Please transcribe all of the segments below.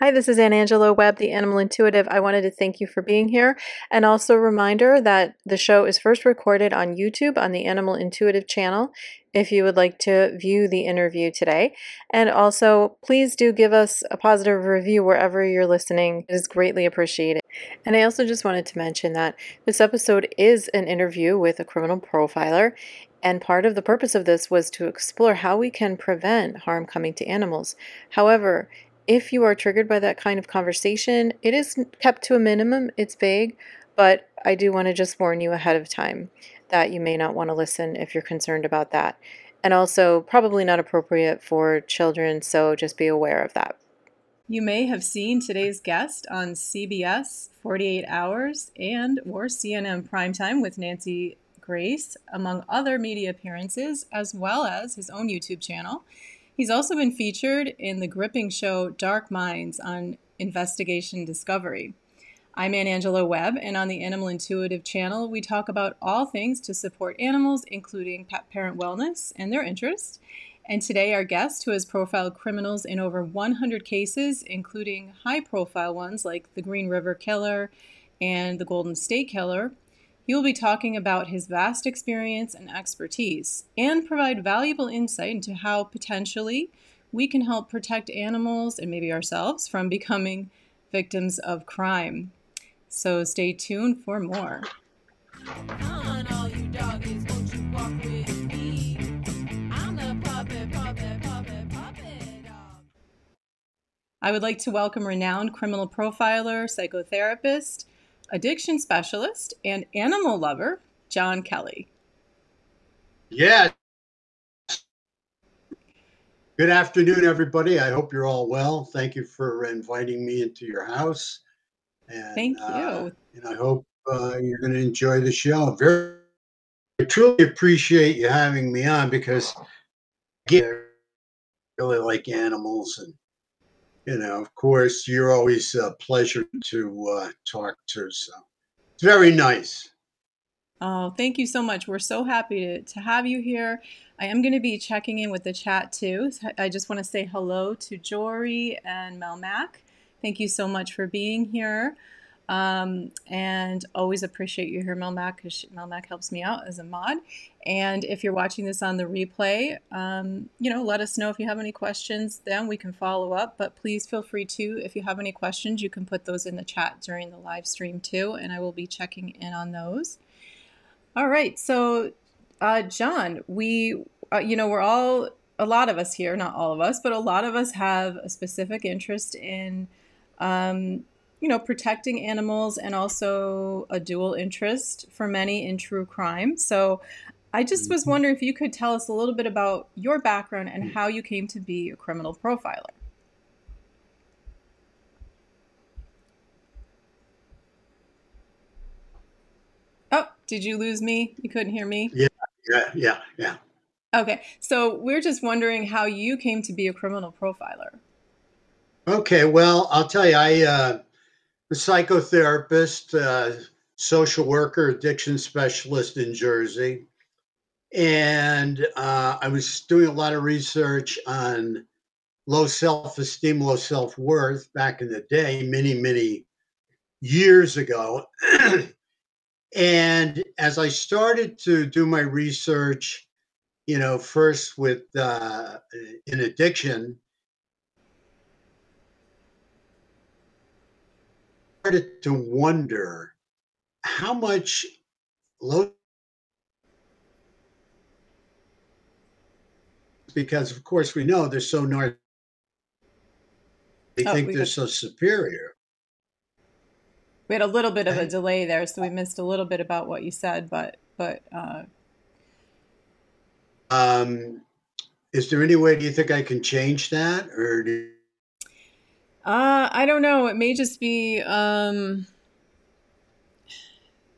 Hi, this is Anne Angelo Webb, the Animal Intuitive. I wanted to thank you for being here. And also a reminder that the show is first recorded on YouTube on the Animal Intuitive channel if you would like to view the interview today. And also, please do give us a positive review wherever you're listening. It is greatly appreciated. And I also just wanted to mention that this episode is an interview with a criminal profiler. And part of the purpose of this was to explore how we can prevent harm coming to animals. However, if you are triggered by that kind of conversation, it is kept to a minimum. It's vague, but I do want to just warn you ahead of time that you may not want to listen if you're concerned about that. And also, probably not appropriate for children, so just be aware of that. You may have seen today's guest on CBS 48 Hours and or CNN Primetime with Nancy Grace, among other media appearances, as well as his own YouTube channel. He's also been featured in the gripping show Dark Minds on Investigation Discovery. I'm Anne Angelo Webb, and on the Animal Intuitive channel, we talk about all things to support animals, including pet parent wellness and their interests. And today, our guest, who has profiled criminals in over 100 cases, including high profile ones like the Green River Killer and the Golden State Killer, he will be talking about his vast experience and expertise and provide valuable insight into how potentially we can help protect animals and maybe ourselves from becoming victims of crime. So stay tuned for more. I would like to welcome renowned criminal profiler, psychotherapist, addiction specialist, and animal lover, John Kelly. Yeah. Good afternoon, everybody. I hope you're all well. Thank you for inviting me into your house. And, Thank you. Uh, and I hope uh, you're going to enjoy the show. Very, I truly appreciate you having me on because I really like animals and you know, of course, you're always a pleasure to uh, talk to. So it's very nice. Oh, thank you so much. We're so happy to, to have you here. I am going to be checking in with the chat too. I just want to say hello to Jory and Mel Mac. Thank you so much for being here. Um, and always appreciate you here, Melmac, because Melmac helps me out as a mod. And if you're watching this on the replay, um, you know, let us know if you have any questions. Then we can follow up. But please feel free to, if you have any questions, you can put those in the chat during the live stream too, and I will be checking in on those. All right, so uh, John, we, uh, you know, we're all a lot of us here, not all of us, but a lot of us have a specific interest in um, you know, protecting animals and also a dual interest for many in true crime. So I just was mm-hmm. wondering if you could tell us a little bit about your background and how you came to be a criminal profiler. Oh, did you lose me? You couldn't hear me? Yeah, yeah, yeah, yeah. Okay, so we're just wondering how you came to be a criminal profiler. Okay, well, I'll tell you, I uh, a psychotherapist, uh, social worker, addiction specialist in Jersey. And uh, I was doing a lot of research on low self esteem, low self worth back in the day, many, many years ago. and as I started to do my research, you know, first with uh, in addiction, started to wonder how much low because of course we know they're so nar they oh, think they're so superior. We had a little bit of a delay there so we missed a little bit about what you said but but uh um is there any way do you think i can change that or do uh, I don't know. It may just be um,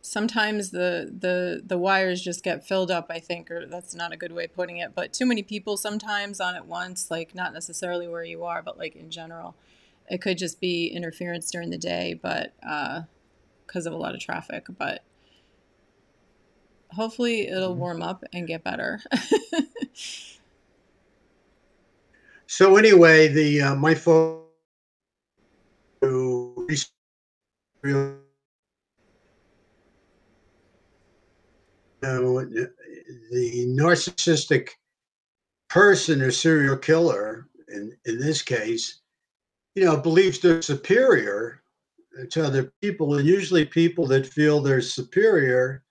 sometimes the the the wires just get filled up. I think, or that's not a good way of putting it. But too many people sometimes on at once, like not necessarily where you are, but like in general, it could just be interference during the day, but because uh, of a lot of traffic. But hopefully, it'll mm-hmm. warm up and get better. so anyway, the uh, my phone know, the narcissistic person or serial killer, in, in this case, you know, believes they're superior to other people. And usually people that feel they're superior,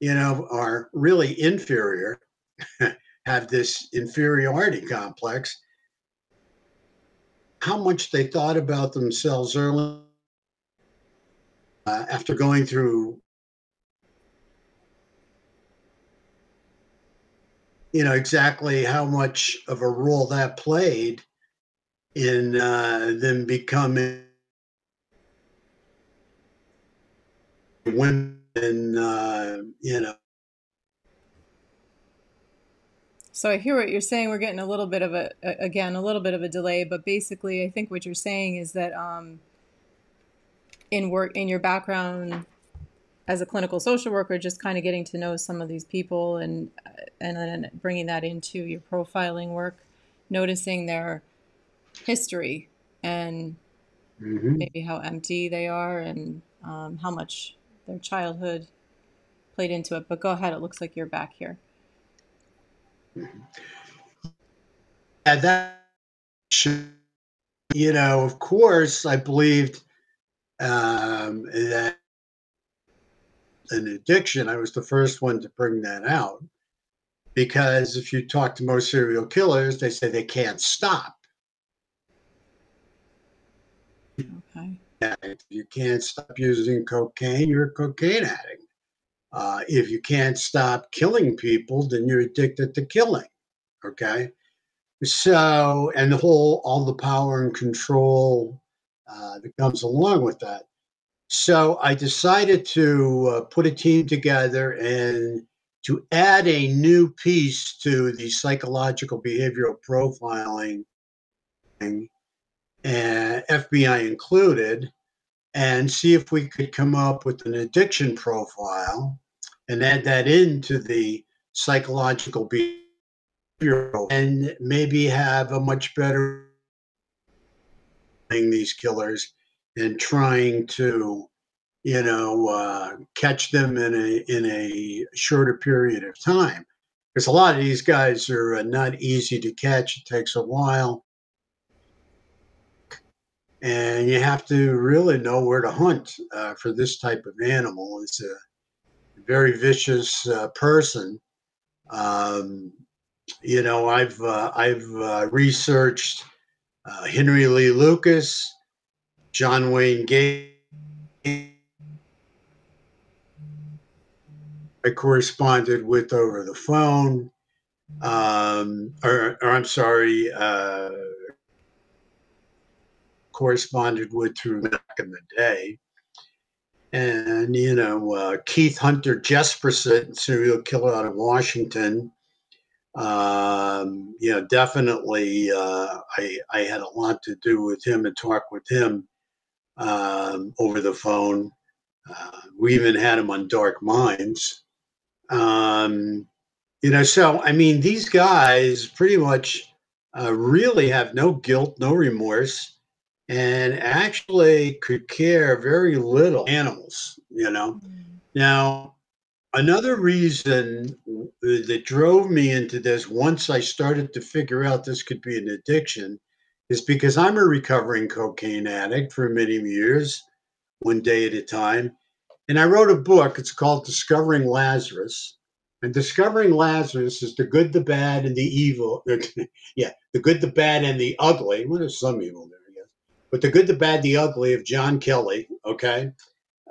you know, are really inferior, have this inferiority complex. How much they thought about themselves early uh, after going through you know exactly how much of a role that played in uh, them becoming women uh, you know so i hear what you're saying we're getting a little bit of a again a little bit of a delay but basically i think what you're saying is that um, in work in your background as a clinical social worker, just kind of getting to know some of these people and and then bringing that into your profiling work, noticing their history and mm-hmm. maybe how empty they are and um, how much their childhood played into it. But go ahead. It looks like you're back here. Yeah, that you know, of course, I believed um, that an addiction, I was the first one to bring that out. Because if you talk to most serial killers, they say they can't stop. Okay. If you can't stop using cocaine, you're a cocaine addict. Uh, if you can't stop killing people, then you're addicted to killing. Okay. So, and the whole, all the power and control uh, that comes along with that. So I decided to uh, put a team together and to add a new piece to the psychological behavioral profiling, and FBI included, and see if we could come up with an addiction profile and add that into the psychological behavioral and maybe have a much better thing, these killers and trying to, you know, uh, catch them in a in a shorter period of time. Because a lot of these guys are uh, not easy to catch. It takes a while, and you have to really know where to hunt uh, for this type of animal. It's a very vicious uh, person. Um, you know, I've uh, I've uh, researched Henry Lee Lucas. John Wayne Gacy. I corresponded with over the phone, um, or, or, I'm sorry, uh, corresponded with through back in the day. And, you know, uh, Keith Hunter Jesperson, serial killer out of Washington, um, you know, definitely uh, I, I had a lot to do with him and talk with him um, over the phone. Uh, we even had him on Dark Minds. Um, you know, so I mean, these guys pretty much uh, really have no guilt, no remorse, and actually could care very little animals. You know, mm-hmm. now another reason that drove me into this once I started to figure out this could be an addiction is because I'm a recovering cocaine addict for many years, one day at a time. And I wrote a book. It's called Discovering Lazarus. And Discovering Lazarus is the good, the bad, and the evil. yeah, the good, the bad, and the ugly. Well, there's some evil there. But the good, the bad, the ugly of John Kelly, okay?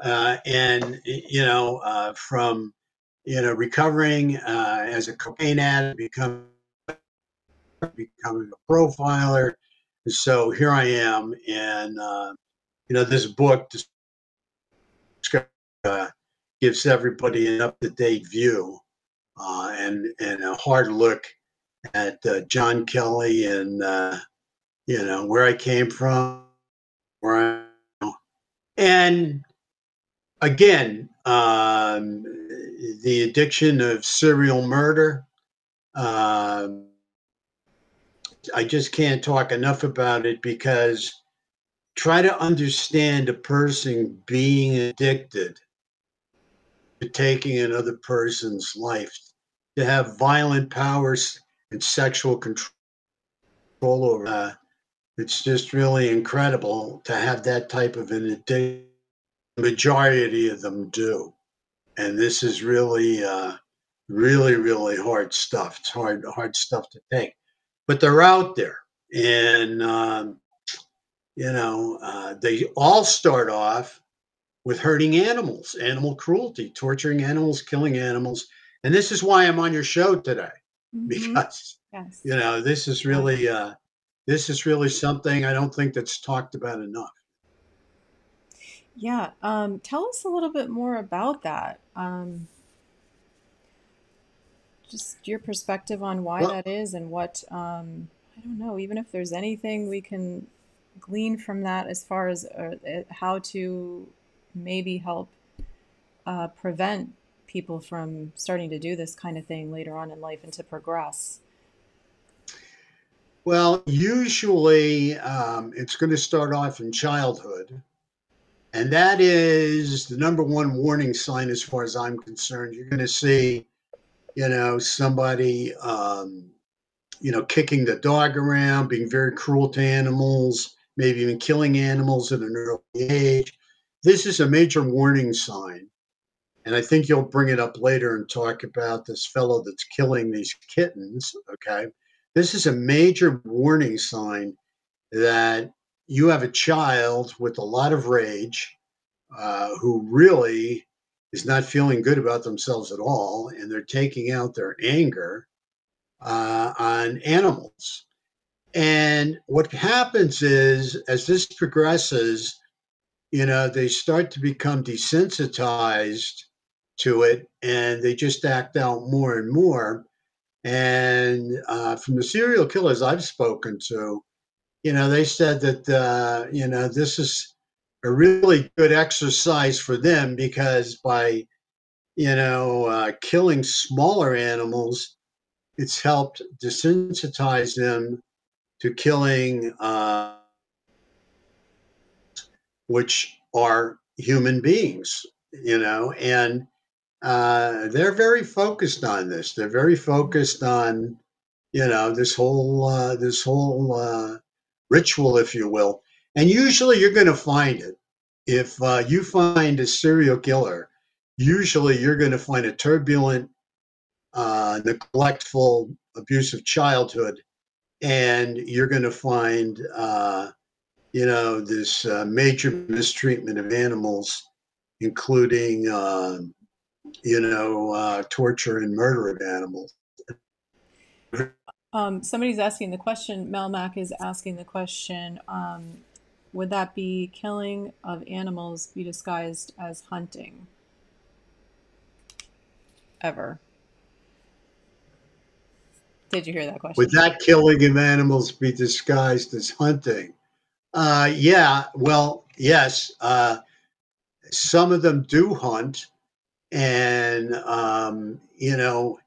Uh, and, you know, uh, from, you know, recovering uh, as a cocaine addict, become, becoming a profiler, so here I am, and uh, you know this book uh, gives everybody an up-to-date view uh, and and a hard look at John Kelly and you know where I came from, I and again um, the addiction of serial murder. Um, I just can't talk enough about it because try to understand a person being addicted to taking another person's life, to have violent powers and sexual control over. Uh, it's just really incredible to have that type of an addiction. Majority of them do, and this is really, uh, really, really hard stuff. It's hard, hard stuff to take, but they're out there, and um, you know, uh, they all start off with hurting animals, animal cruelty, torturing animals, killing animals. And this is why I'm on your show today, mm-hmm. because, yes. you know, this is really, uh, this is really something I don't think that's talked about enough. Yeah. Um, tell us a little bit more about that. Um, just your perspective on why well, that is and what, um, I don't know, even if there's anything we can glean from that as far as uh, uh, how to maybe help uh, prevent people from starting to do this kind of thing later on in life and to progress? Well, usually um, it's going to start off in childhood. And that is the number one warning sign, as far as I'm concerned. You're going to see, you know, somebody, um, you know, kicking the dog around, being very cruel to animals, maybe even killing animals at an early age. This is a major warning sign. And I think you'll bring it up later and talk about this fellow that's killing these kittens. Okay. This is a major warning sign that you have a child with a lot of rage uh, who really is not feeling good about themselves at all. And they're taking out their anger uh, on animals. And what happens is, as this progresses, you know, they start to become desensitized to it and they just act out more and more. And uh, from the serial killers I've spoken to, you know, they said that, uh, you know, this is a really good exercise for them because by, you know, uh, killing smaller animals, it's helped desensitize them to killing, uh, which are human beings, you know, and uh, they're very focused on this. They're very focused on, you know, this whole uh, this whole uh, ritual, if you will. And usually, you're going to find it. If uh, you find a serial killer, usually you're going to find a turbulent, uh, neglectful, abusive childhood and you're going to find, you know, this major mistreatment of animals, including, uh, you know, uh, torture and murder of animals. Um, somebody's asking the question. Melmac is asking the question. Um, would that be killing of animals be disguised as hunting? Ever? Did you hear that question? Would that killing of animals be disguised as hunting? Uh, yeah, well, yes. Uh, some of them do hunt, and um, you know,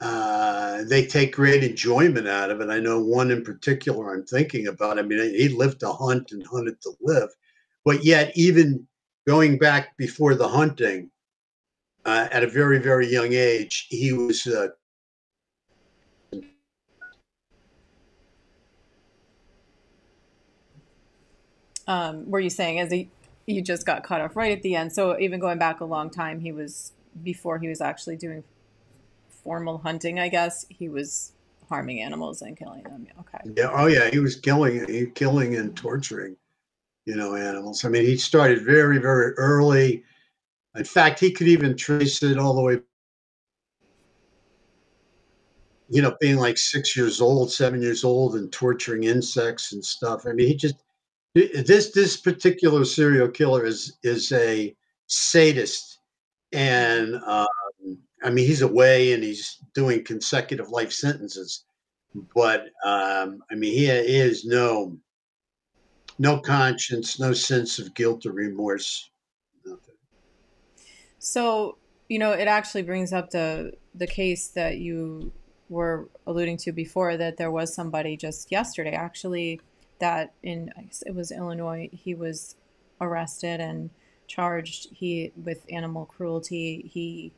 uh, they take great enjoyment out of it. I know one in particular I'm thinking about. I mean, he lived to hunt and hunted to live, but yet even going back before the hunting, uh, at a very very young age, he was uh, um, were you saying as he you just got cut off right at the end? So even going back a long time, he was before he was actually doing formal hunting. I guess he was harming animals and killing them. Okay. Yeah. Oh yeah. He was killing, he killing and torturing, you know, animals. I mean, he started very, very early. In fact, he could even trace it all the way, you know, being like six years old, seven years old, and torturing insects and stuff. I mean, he just this this particular serial killer is is a sadist, and um, I mean he's away and he's doing consecutive life sentences, but um, I mean he is no no conscience, no sense of guilt or remorse. Nothing. So you know it actually brings up the the case that you were alluding to before that there was somebody just yesterday actually that in it was Illinois, he was arrested and charged he with animal cruelty. He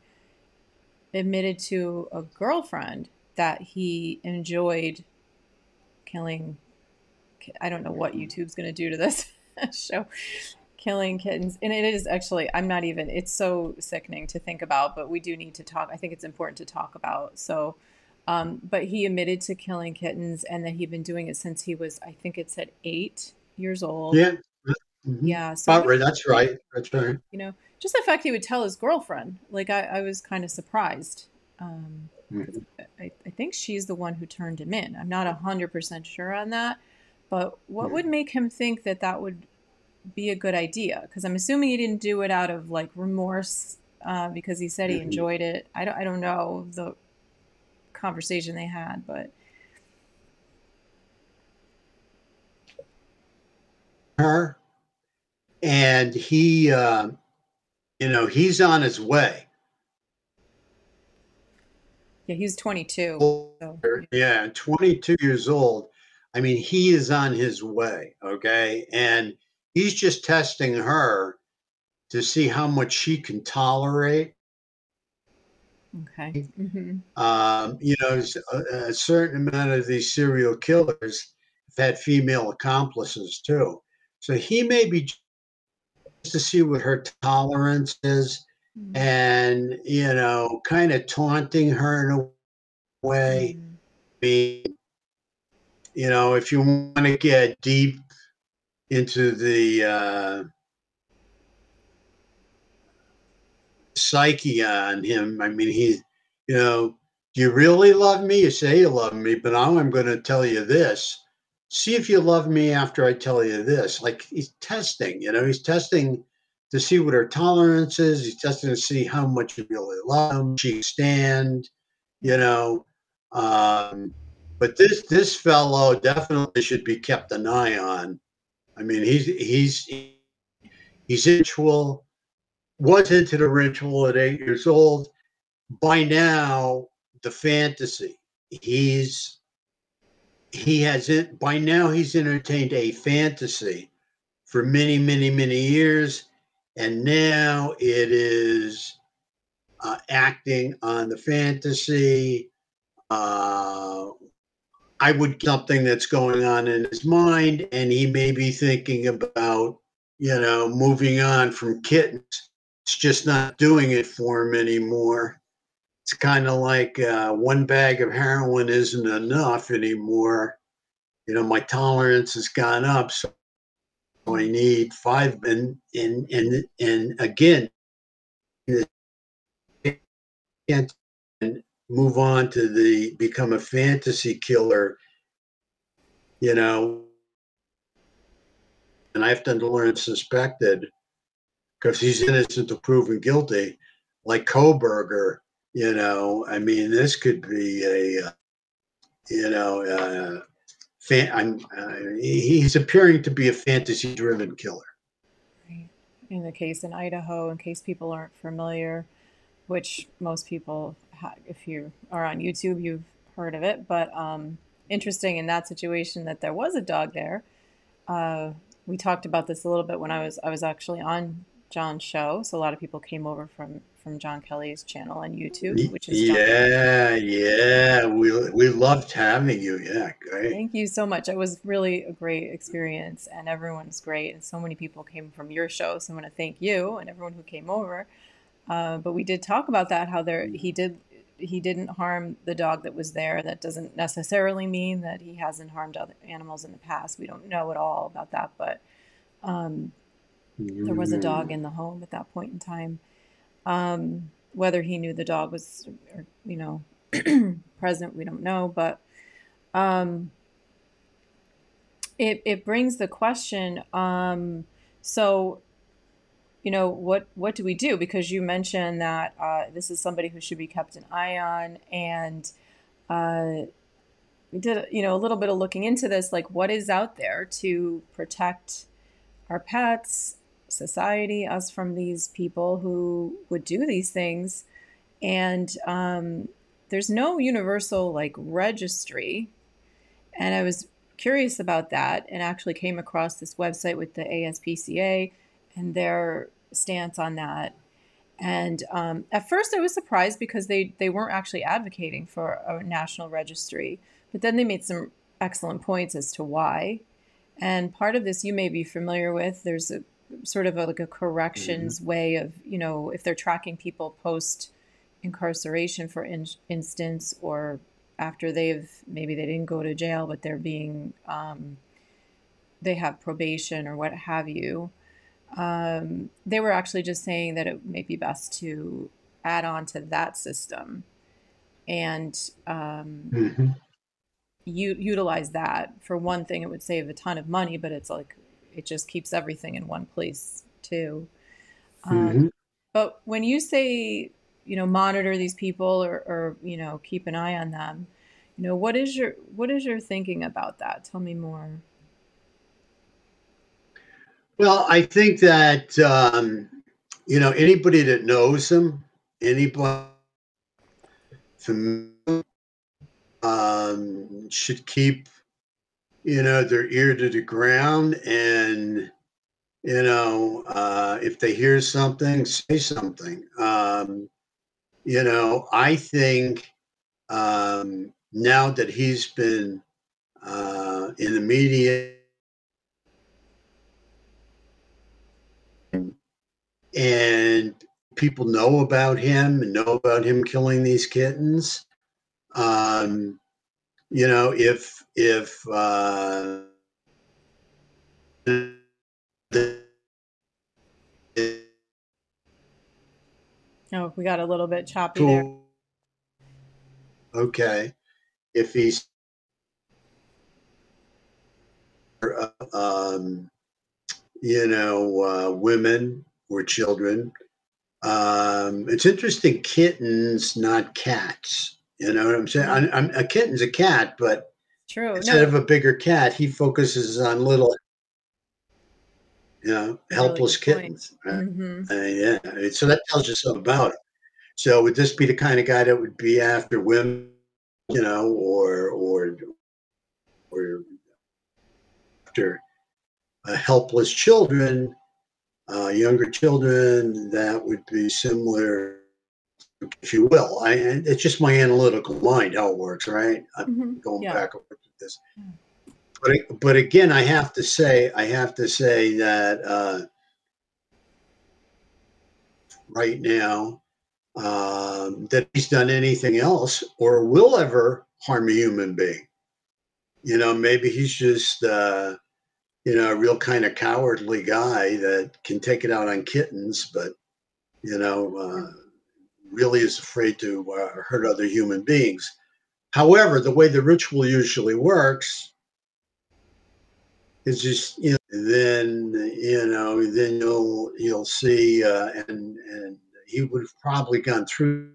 admitted to a girlfriend that he enjoyed killing. I don't know what YouTube's going to do to this show, killing kittens. And it is actually, I'm not even, it's so sickening to think about, but we do need to talk. I think it's important to talk about. So, um, but he admitted to killing kittens and that he'd been doing it since he was, I think it said eight years old. Yeah. Mm-hmm. Yeah. So About right. That's right. That's right. You know, just the fact he would tell his girlfriend, like I, I was kind of surprised. Um, mm-hmm. I, I, think she's the one who turned him in. I'm not hundred percent sure on that, but what mm-hmm. would make him think that that would be a good idea? Because I'm assuming he didn't do it out of like remorse uh, because he said he mm-hmm. enjoyed it. I don't, I don't know the conversation they had, but. Her and he uh, you know he's on his way. Yeah he's 22 so. yeah 22 years old. I mean he is on his way okay? And he's just testing her to see how much she can tolerate Okay. Mm-hmm. Um, you know, a, a, certain amount of these serial killers have had female accomplices too. So he may be just to see what her tolerance is mm-hmm. and, you know, kind of taunting her in a way. Mm-hmm. Being, you know, if you want to get deep into the, uh, psyche on him. I mean, he, you know, you really love me? You say you love me, but now I'm going to tell you this. See if you love me after I tell you this. Like he's testing, you know, he's testing to see what her tolerance is. He's testing to see how much you really love him. She stand, you know. Um, but this this fellow definitely should be kept an eye on. I mean, he's he's he's ritual was into the ritual at eight years old. By now, the fantasy he's he has it by now he's entertained a fantasy for many many many years and now it is uh, acting on the fantasy uh, i would something that's going on in his mind and he may be thinking about you know moving on from kittens it's just not doing it for him anymore. It's kind of like uh, one bag of heroin isn't enough anymore. You know, my tolerance has gone up, so I need five. And and and and again, and move on to the become a fantasy killer. You know, and I have to learn suspected because he's innocent to proven guilty, like Kohberger. You know, I mean, this could be a, uh, you know, uh, fan, I'm, uh, he's appearing to be a fantasy-driven killer. In the case in Idaho, in case people aren't familiar, which most people, if you are on YouTube, you've heard of it. But um, interesting in that situation that there was a dog there. Uh, we talked about this a little bit when I was I was actually on John's show. So a lot of people came over from from John Kelly's channel on YouTube, which is yeah, yeah. We we loved having you. Yeah, great. Thank you so much. It was really a great experience, and everyone's great, and so many people came from your show. So I want to thank you and everyone who came over. Uh, but we did talk about that how there he did he didn't harm the dog that was there. That doesn't necessarily mean that he hasn't harmed other animals in the past. We don't know at all about that, but. Um, there was a dog in the home at that point in time. Um, whether he knew the dog was, or, you know, present, we don't know. But um, it it brings the question. Um, so, you know, what what do we do? Because you mentioned that uh, this is somebody who should be kept an eye on, and uh, we did you know a little bit of looking into this, like what is out there to protect our pets society, us from these people who would do these things. And um, there's no universal like registry. And I was curious about that and actually came across this website with the ASPCA and their stance on that. And um, at first, I was surprised because they, they weren't actually advocating for a national registry. But then they made some excellent points as to why. And part of this you may be familiar with. There's a sort of a, like a corrections mm-hmm. way of, you know, if they're tracking people post incarceration, for in- instance, or after they've maybe they didn't go to jail, but they're being, um, they have probation or what have you. Um, they were actually just saying that it may be best to add on to that system and um, mm-hmm. u- utilize that. For one thing, it would save a ton of money, but it's like it just keeps everything in one place too. Um, mm-hmm. But when you say you know monitor these people or, or you know keep an eye on them, you know what is your what is your thinking about that? Tell me more. Well, I think that um, you know anybody that knows them, anybody um, should keep you know their ear to the ground and you know uh, if they hear something say something um, you know i think um, now that he's been uh, in the media and people know about him and know about him killing these kittens. Um, you know, if if uh, oh, we got a little bit choppy there. Okay, if he's um, you know, uh, women or children. Um, it's interesting, kittens, not cats. You know what I'm saying? I'm, I'm, a kitten's a cat, but True. instead no. of a bigger cat, he focuses on little, you know, helpless really kittens. Right? Mm-hmm. Uh, yeah. So that tells you something about him. So would this be the kind of guy that would be after women, you know, or or or after uh, helpless children? uh, younger children that would be similar, if you will. I, it's just my analytical mind how it works, right? I'm mm-hmm. going yeah. back forth this. But, but again, I have to say, I have to say that uh, right now, um, that he's done anything else or will ever harm a human being. You know, maybe he's just uh, you know, a real kind of cowardly guy that can take it out on kittens, but, you know, uh, really is afraid to uh, hurt other human beings. However, the way the ritual usually works is just, you know, then, you know, then you'll, you'll see, uh, and, and he would have probably gone through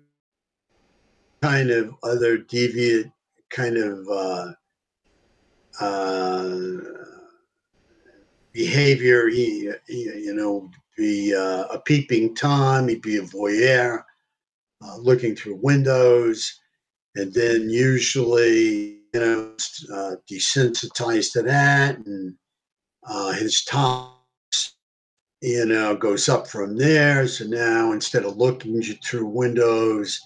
kind of other deviant kind of, uh, uh, behavior. He, he you know, be uh, a peeping Tom. He'd be a voyeur, uh, looking through windows, and then usually, you know, uh, desensitized to that, and uh, his tolerance, you know, goes up from there. So now, instead of looking through windows,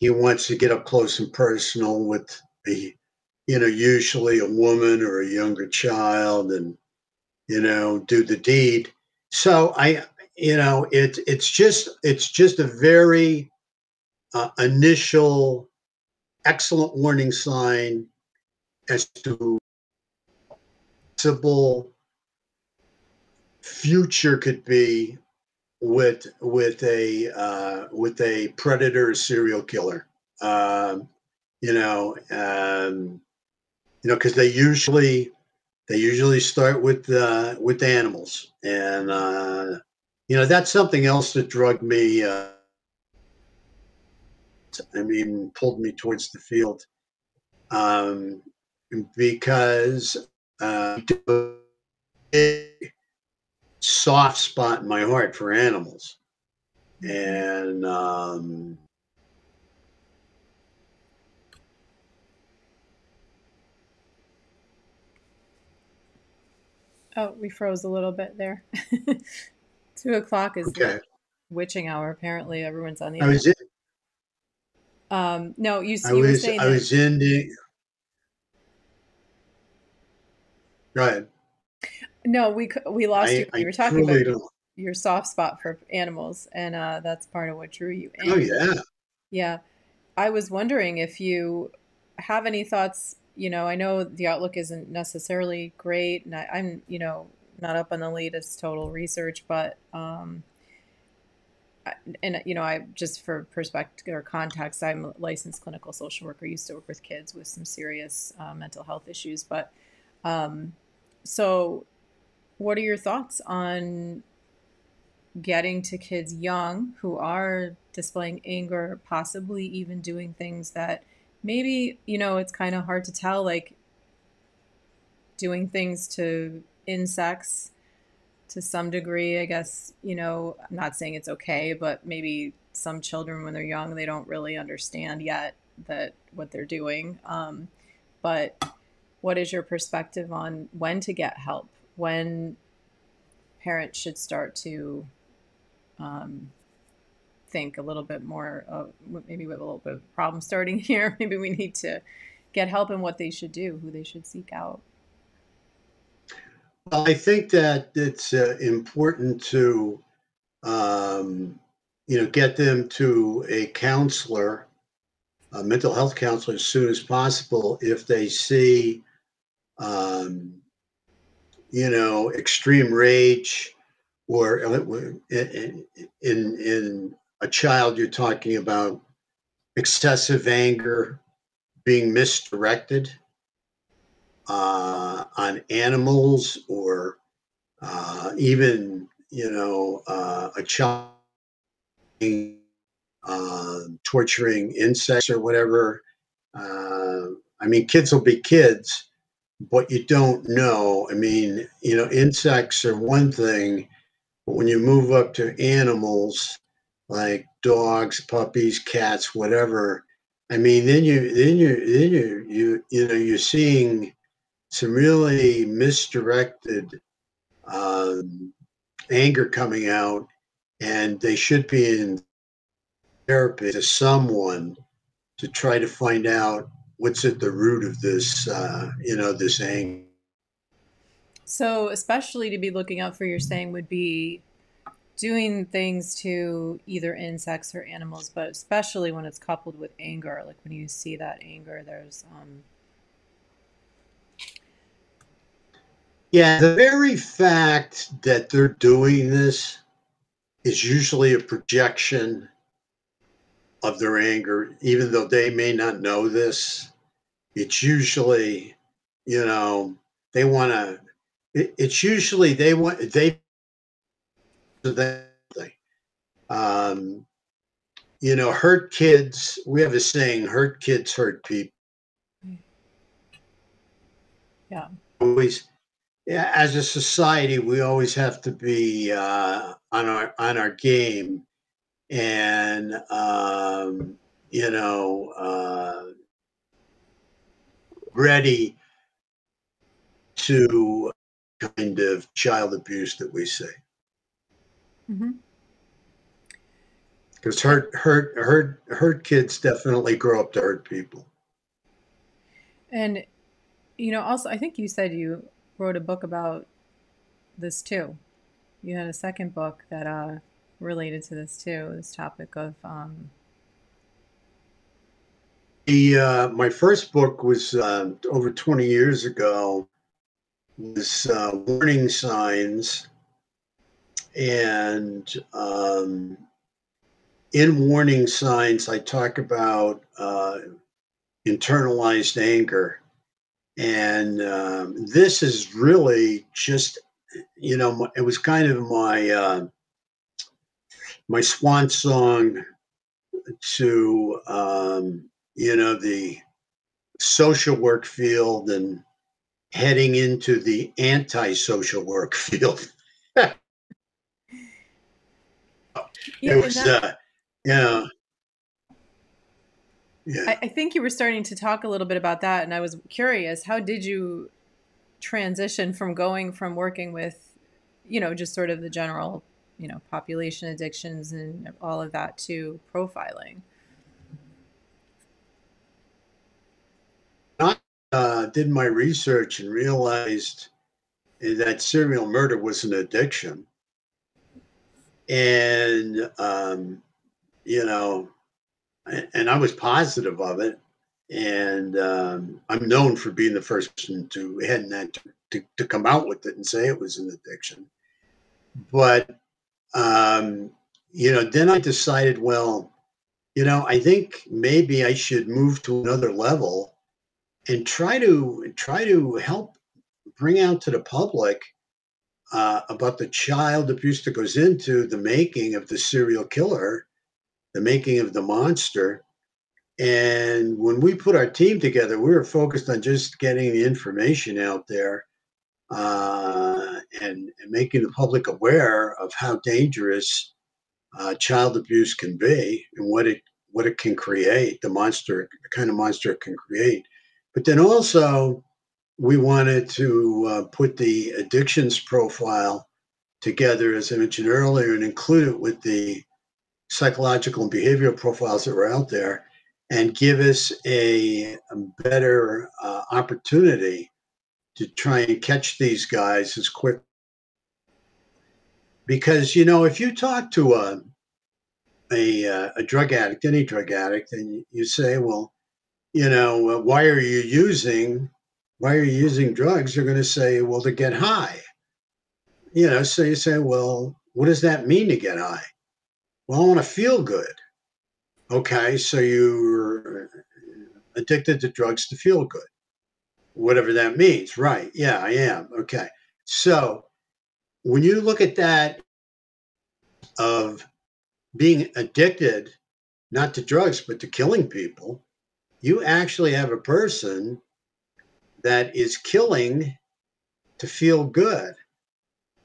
he wants to get up close and personal with a, you know, usually a woman or a younger child, and you know, do the deed. So I, you know, it it's just it's just a very uh, initial excellent warning sign as to possible future could be with with a uh, with a predator serial killer. Um, you know, um, you know, because they usually they usually start with uh, with animals, and uh, you know that's something else that drug me. Uh, I mean, pulled me towards the field um, because uh, a soft spot in my heart for animals, and um, Oh, we froze a little bit there. Two o'clock is Okay. the witching hour. Apparently, everyone's on the. I was in, um, no, you, I were was, saying I that was in the. Go ahead. no, we we lost I, you. You were talking about don't. your soft spot for animals, and uh, that's part of what drew you in. Oh yeah. Yeah. I was wondering if you have any thoughts. You know, I know the outlook isn't necessarily great, and I, I'm, you know, not up on the latest total research, but, um, and, you know, I just for perspective or context, I'm a licensed clinical social worker, used to work with kids with some serious uh, mental health issues. But, um, so what are your thoughts on getting to kids young who are displaying anger, possibly even doing things that maybe, you know, it's kind of hard to tell, like doing things to insects to some degree. I guess, you know, I'm not saying it's okay, but maybe some children, when they're young, they don't really understand yet that what they're doing. Um, but what is your perspective on when to get help? When parents should start to um, think a little bit more of maybe we have a little bit of problem starting here. Maybe we need to get help in what they should do, who they should seek out. I think that it's uh, important to, um, you know, get them to a counselor, a mental health counselor, as soon as possible if they see, um, you know, extreme rage, or uh, in in in a child you're talking about excessive anger, being misdirected uh, on animals or uh, even you know uh, a child uh, torturing insects or whatever. Uh, I mean, kids will be kids, but you don't know. I mean, you know, insects are one thing, but when you move up to animals like dogs, puppies, cats, whatever, I mean, then you then you then you you you know you're seeing some really misdirected um, anger coming out, and they should be in therapy to someone to try to find out what's at the root of this, uh, you know, this anger. So, especially to be looking out for, you're saying would be doing things to either insects or animals, but especially when it's coupled with anger. Like when you see that anger, there's um, Yeah, the very fact that they're doing this is usually a projection of their anger, even though they may not know this. It's usually, you know, they want to. It, it's usually they want they. um, you know, hurt kids. We have a saying: "Hurt kids hurt people." yeah. Always as a society, we always have to be uh, on our on our game, and um, you know, uh, ready to kind of child abuse that we see. Because hurt, hurt, hurt, hurt kids definitely grow up to hurt people. And, you know, also, I think you said you wrote a book about this too. You had a second book that uh, related to this too, this topic of. Um, The uh, my first book was uh, over twenty years ago. Was uh, warning signs, and um, in warning signs, I talk about uh, internalized anger, and um, this is really just you know it was kind of my uh, my swan song to um, you know the social work field and heading into the anti-social work field. Yeah, it was that- uh you know yeah I, I think you were starting to talk a little bit about that, and I was curious. How did you transition from going from working with, you know, just sort of the general, you know, population addictions and all of that to profiling? I uh, did my research and realized that serial murder was an addiction. And, um, you know, and I was positive of it. And um, I'm known for being the first to head that to, to come out with it and say it was an addiction. But, um, you know, then I decided, well, you know, I think maybe I should move to another level and try to try to help bring out to the public uh, about the child abuse that goes into the making of the serial killer, the making of the monster. And when we put our team together, we were focused on just getting the information out there uh, and, and, making the public aware of how dangerous uh, child abuse can be and what it what it can create, the monster, the kind of monster it can create. But then also, we wanted to uh, put the addictions profile together, as I mentioned earlier, and include it with the psychological and behavioral profiles that were out there and give us a, a better uh, opportunity to try and catch these guys as quick. Because, you know, if you talk to a, a, uh, a drug addict, any drug addict, and you say, well, you know, why are you using why are you using drugs? they're going to say, well, to get high. You know, so you say, well, what does that mean to get high? Well, I want to feel good. Okay, so you're addicted to drugs to feel good. Whatever that means. Right. Yeah, I am. Okay. So when you look at that of being addicted, not to drugs, but to killing people, you actually have a person that is killing to feel good.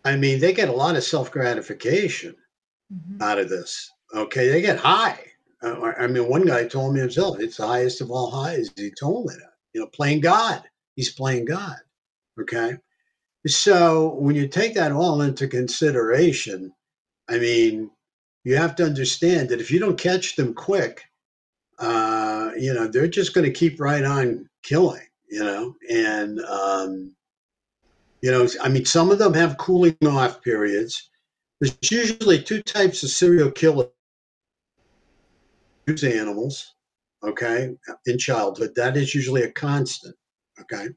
I mean, they get a lot of self gratification mm-hmm. out of this. Okay, they get high. Uh, I mean, one guy told me himself, it's the highest of all highs. He told me that, you know, playing God. He's playing God. Okay. So when you take that all into consideration, I mean, you have to understand that if you don't catch them quick, uh, you know, they're just going to keep right on killing you know, and um, you know, I mean, some of them have cooling off periods. There's usually two types of serial killers use animals, okay, in childhood. That is usually a constant, okay.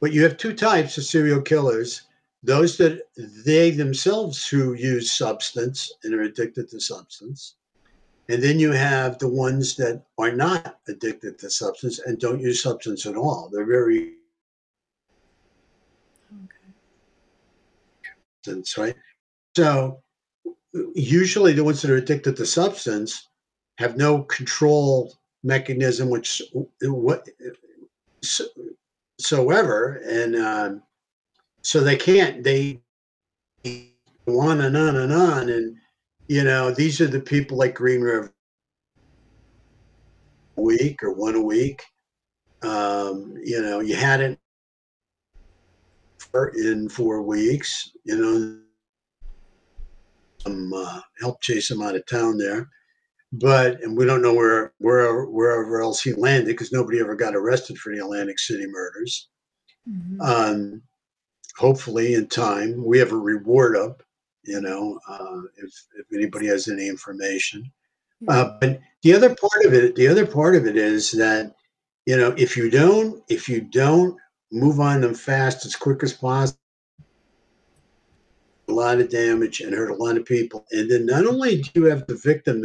But you have two types of serial killers those that they themselves who use substance and are addicted to substance, and then you have the ones that are not addicted to substance and don't use substance at all. They're very okay. right? So usually the ones that are addicted to substance have no control mechanism which what soever and um, so they can't they on and on and on and you know, these are the people like Green River week or one a week. Um, you know, you had it in four weeks, you know, some uh, help chase him out of town there. But, and we don't know where, where wherever else he landed because nobody ever got arrested for the Atlantic City murders. Mm-hmm. Um, hopefully, in time, we have a reward up you know, uh, if, if anybody has any information. Uh, but the other part of it, the other part of it is that, you know, if you don't, if you don't move on them fast as quick as possible, a lot of damage and hurt a lot of people. And then not only do you have the victim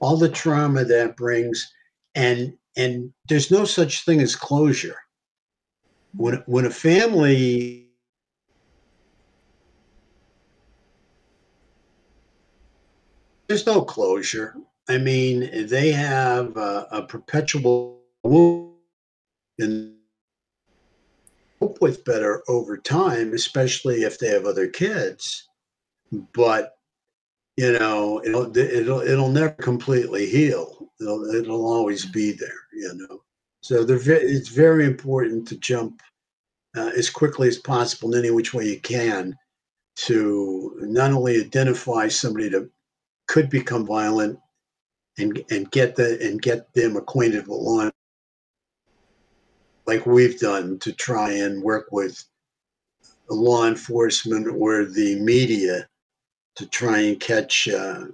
all the trauma that brings, and and there's no such thing as closure. When when a family there's no closure. I mean, they have a, a perpetual and cope with better over time, especially if they have other kids. But you know, it'll it'll it'll never completely heal. It'll it'll always be there. You know, So it's very important to jump uh, as quickly as possible in any which way you can to not only identify somebody that could become violent and and get the and get them acquainted with law like we've done to try and work with law enforcement or the media to try and catch uh,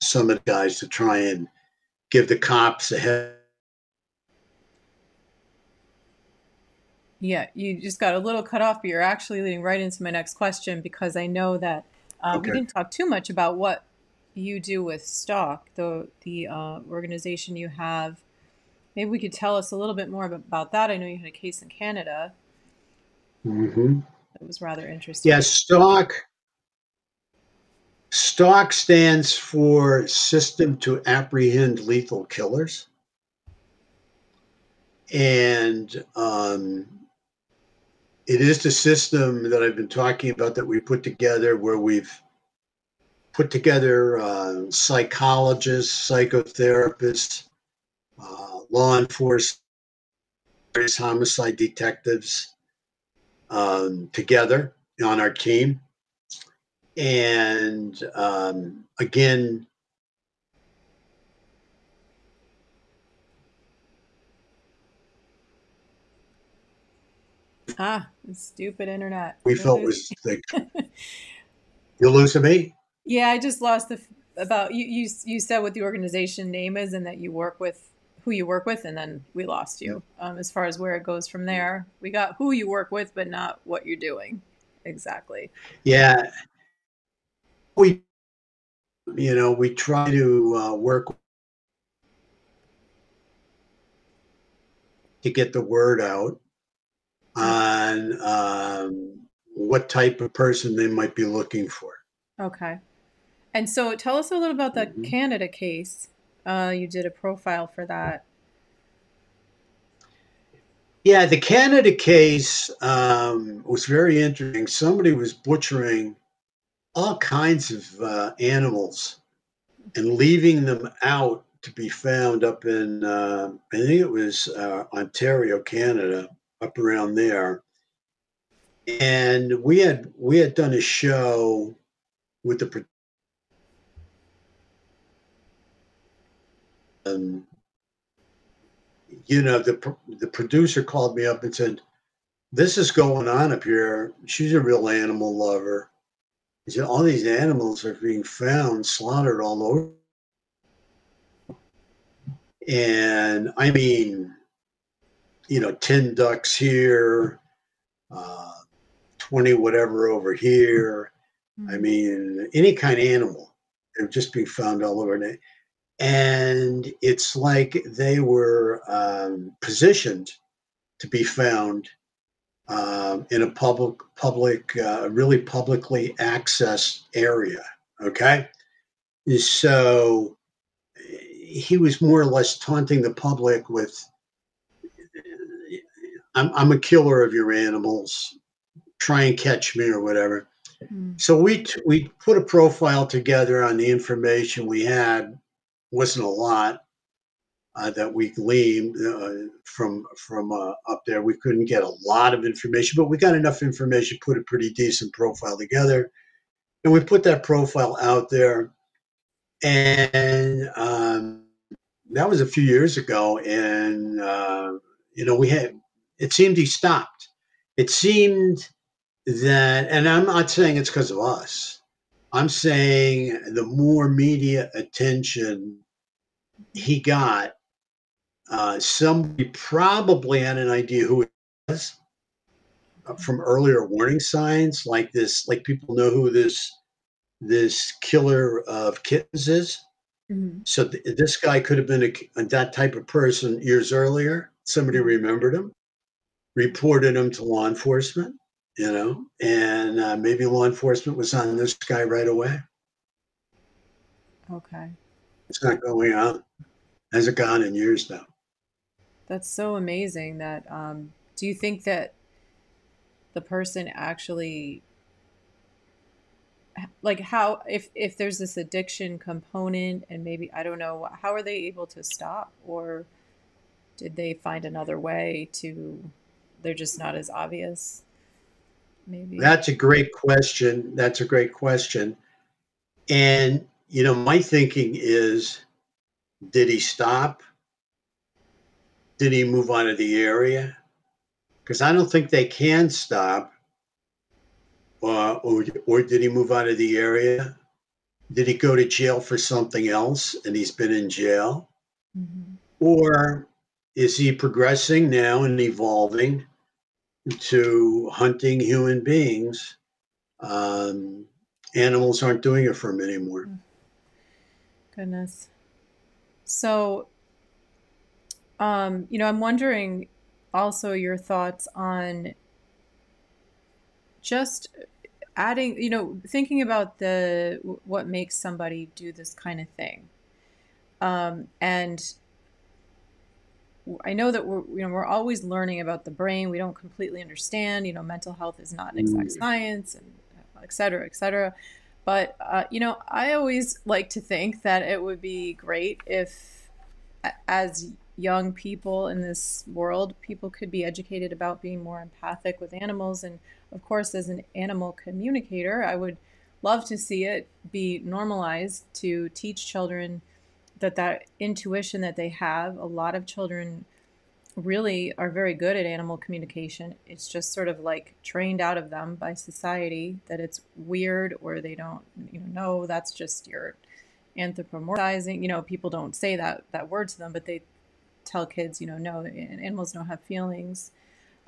some of the guys to try and give the cops a head Yeah, you just got a little cut off, but you're actually leading right into my next question because I know that uh, okay. we didn't talk too much about what you do with STALK, the the uh, organization you have. Maybe we could tell us a little bit more about that. I know you had a case in Canada. Mm-hmm. It was rather interesting. Yes, STALK. STALK stands for System to Apprehend Lethal Killers. And um, it is the system that I've been talking about that we put together where we've put together uh, psychologists, psychotherapists, uh, law enforcement, homicide detectives um, together on our team. And um, again, Ah, stupid internet. We felt was thick. you losing me? Yeah, I just lost the about you. You you said what the organization name is and that you work with who you work with, and then we lost you. Um, as far as where it goes from there, we got who you work with, but not what you're doing exactly. Yeah, we you know we try to uh, work to get the word out on um, what type of person they might be looking for. Okay. And so tell us a little about the mm-hmm. Canada case. Uh, you did a profile for that. Yeah, the Canada case um, was very interesting. Somebody was butchering all kinds of uh, animals and leaving them out to be found up in, uh, I think it was uh, Ontario, Canada up around there. And we had we had done a show with the um, you know the the producer called me up and said this is going on up here she's a real animal lover he said all these animals are being found slaughtered all over and i mean you know, 10 ducks here, uh, 20 whatever over here. I mean, any kind of animal. They're just being found all over. And it's like they were um, positioned to be found um, in a public, public, uh, really publicly accessed area. Okay. So he was more or less taunting the public with I'm, I'm a killer of your animals. Try and catch me or whatever. Mm. So we t- we put a profile together on the information we had. Wasn't a lot uh, that we gleaned uh, from from uh, up there. We couldn't get a lot of information, but we got enough information. to Put a pretty decent profile together, and we put that profile out there. And um, that was a few years ago, and uh, you know we had it seemed he stopped. It seemed that, and I'm not saying it's because of us. I'm saying the more media attention he got, uh, somebody probably had an idea who it was uh, from earlier warning signs, like this, like people know who this this killer of kittens is. Mm-hmm. So th- this guy could have been a, that type of person years earlier. Somebody mm-hmm. remembered him reported him to law enforcement, you know, and uh, maybe law enforcement was on this guy right away. Okay. It's not going on. Hasn't gone in years now. That's so amazing. That um, do you think that the person actually like how if if there's this addiction component and maybe I don't know how are they able to stop or did they find another way to they're just not as obvious maybe. That's a great question. That's a great question. And you know my thinking is did he stop? Did he move out of the area? Because i don't think they can stop uh, or, or did he move out of the area? Did he go to jail for something else and he's been in jail? Mm-hmm. or is he progressing now and evolving to hunting human beings? Um, animals aren't doing it for him anymore. Hmm. Goodness. So, um, you know, I'm wondering also your thoughts on just adding, you know, thinking about the what makes somebody do this kind of thing. Um, and I know that we're you know we're always learning about the brain. We don't completely understand. You know, mental health is not an exact mm. science, and et cetera, et cetera. But uh, you know, I always like to think that it would be great if, as young people in this world, people could be educated about being more empathic with animals. And of course, as an animal communicator, I would love to see it be normalized to teach children that that intuition that they have a lot of children really are very good at animal communication. It's just sort of like trained out of them by society that it's weird or they don't you know no that's just your anthropomorphizing. You know people don't say that that word to them but they tell kids you know no animals don't have feelings.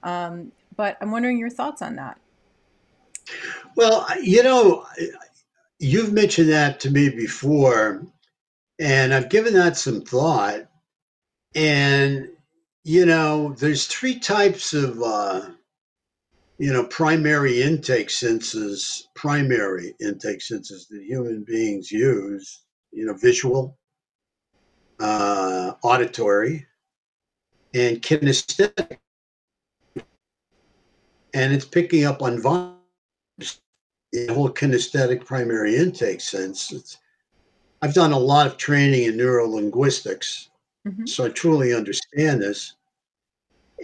Um, but i'm wondering your thoughts on that. Well you know you've mentioned that to me before and I've given that some thought. And, you know, there's three types of, uh, you know, primary intake senses, primary intake senses that human beings use, you know, visual, uh, auditory, and kinesthetic. And it's picking up on vibes, the whole kinesthetic primary intake sense. It's, I've done a lot of training in neurolinguistics, mm-hmm. so I truly understand this.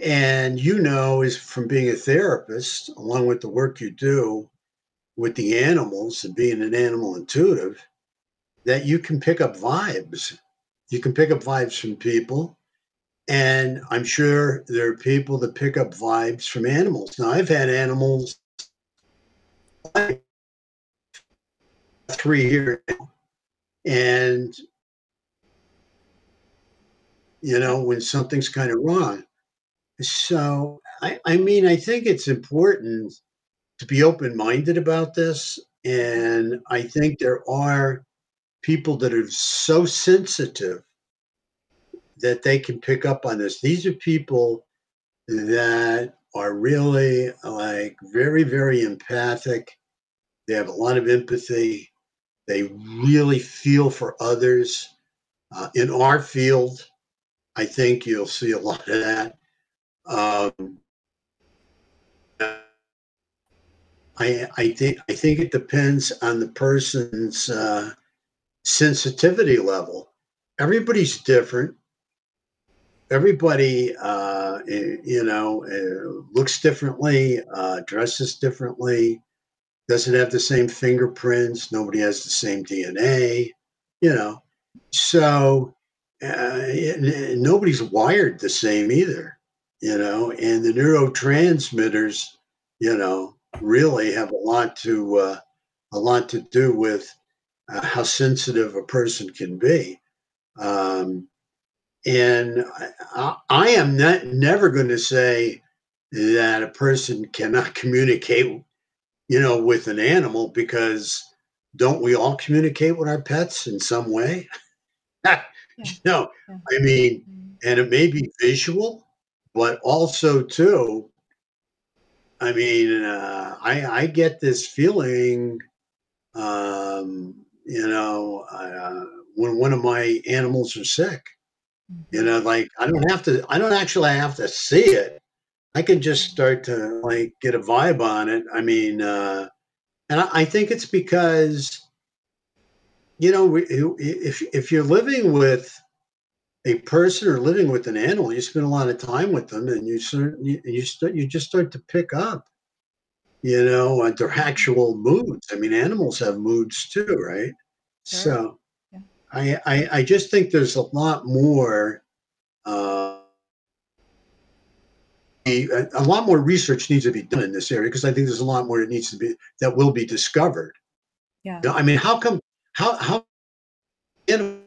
And you know, is from being a therapist, along with the work you do with the animals and being an animal intuitive, that you can pick up vibes. You can pick up vibes from people. And I'm sure there are people that pick up vibes from animals. Now, I've had animals three years now and you know when something's kind of wrong. So I, I mean i think it's important to be open-minded about this. And i think there are people that are so sensitive that they can pick up on this. These are people that are really like very very empathic. They have a lot of empathy they really feel for others. Uh, in our field, I think you'll see a lot of that. Um, I, I think I think it depends on the person's uh, sensitivity level. Everybody's different. Everybody, uh, eh, you know, uh, looks differently, uh, dresses differently, doesn't have the same fingerprints. Nobody has the same DNA, you know. So uh, nobody's wired the same either, you know. And the neurotransmitters, you know, really have a lot to uh, a lot to do with uh, how sensitive a person can be. Um, and I, I am not, never going to say that a person cannot communicate you know, with an animal because don't we all communicate with our pets in some way? yeah. You know, yeah. I mean, mm-hmm. and it may be visual, but also too. I mean, uh, I I get this feeling, um, you know, uh, when one of my animals are sick, mm-hmm. you know, like I don't have to, I don't actually have to see it. I can just start to like get a vibe on it. I mean, uh, and I, I think it's because, you know, if if you're living with a person or living with an animal, you spend a lot of time with them, and you start you, you start you just start to pick up, you know, uh, their actual moods. I mean, animals have moods too, right? Sure. So, Yeah. I, I I just think there's a lot more. Uh, a, a lot more research needs to be done in this area because I think there's a lot more that needs to be that will be discovered. Yeah. I mean, how come how how you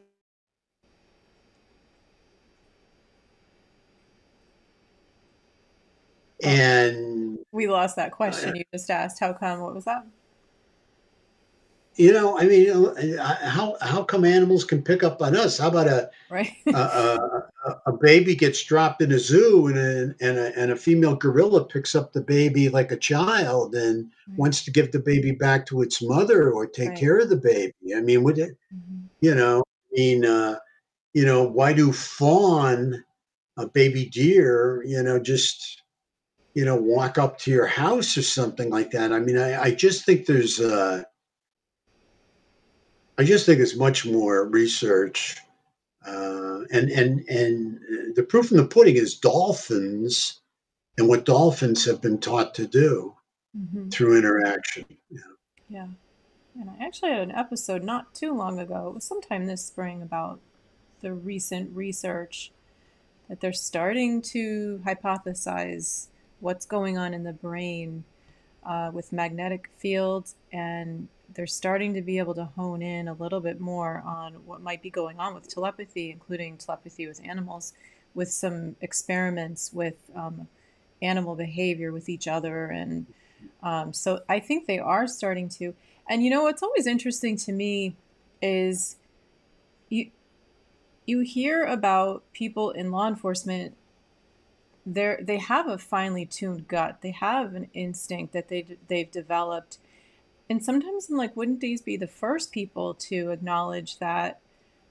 and We lost that question uh, you just asked. How come? What was that? You know, I mean, how how come animals can pick up on us? How about a Right. a, a, a- baby gets dropped in a zoo and a, and a and a female gorilla picks up the baby like a child and Right. wants to give the baby back to its mother or take Right. care of the baby. I mean, would it? Mhm. You know, I mean, uh, you know, why do fawn, a baby deer, you know, just you know, walk up to your house or something like that? I mean, I, I just think there's, uh, I just think it's much more research, uh, and and and uh, the proof in the pudding is dolphins, and what dolphins have been taught to do Mhm. through interaction. Yeah. Yeah. And I actually had an episode not too long ago, it was sometime this spring, about the recent research that they're starting to hypothesize what's going on in the brain uh, with magnetic fields, and they're starting to be able to hone in a little bit more on what might be going on with telepathy, including telepathy with animals, with some experiments with um, animal behavior with each other. And um, so I think they are starting to. And you know what's always interesting to me is you you hear about people in law enforcement they they have a finely tuned gut. They have an instinct that they they've developed. And sometimes I'm like, wouldn't these be the first people to acknowledge that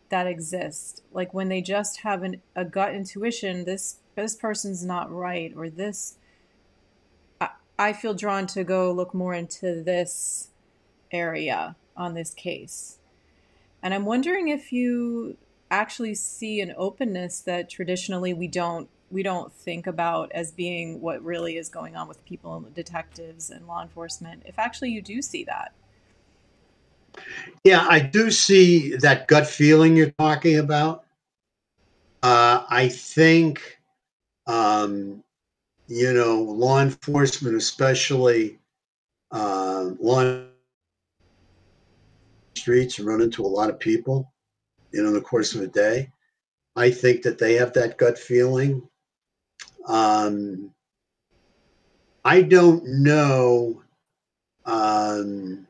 that exists? Like when they just have an, a gut intuition, this this person's not right, or this. I, I feel drawn to go look more into this area on this case. And I'm wondering if you actually see an openness that traditionally we don't we don't think about as being what really is going on with people and detectives and law enforcement if actually you do see that Yeah, I do see that gut feeling you're talking about. Uh, I think, um, you know, law enforcement, especially uh, law streets, run into a lot of people, you know, in the course of a day. I think that they have that gut feeling. Um, I don't know. Um,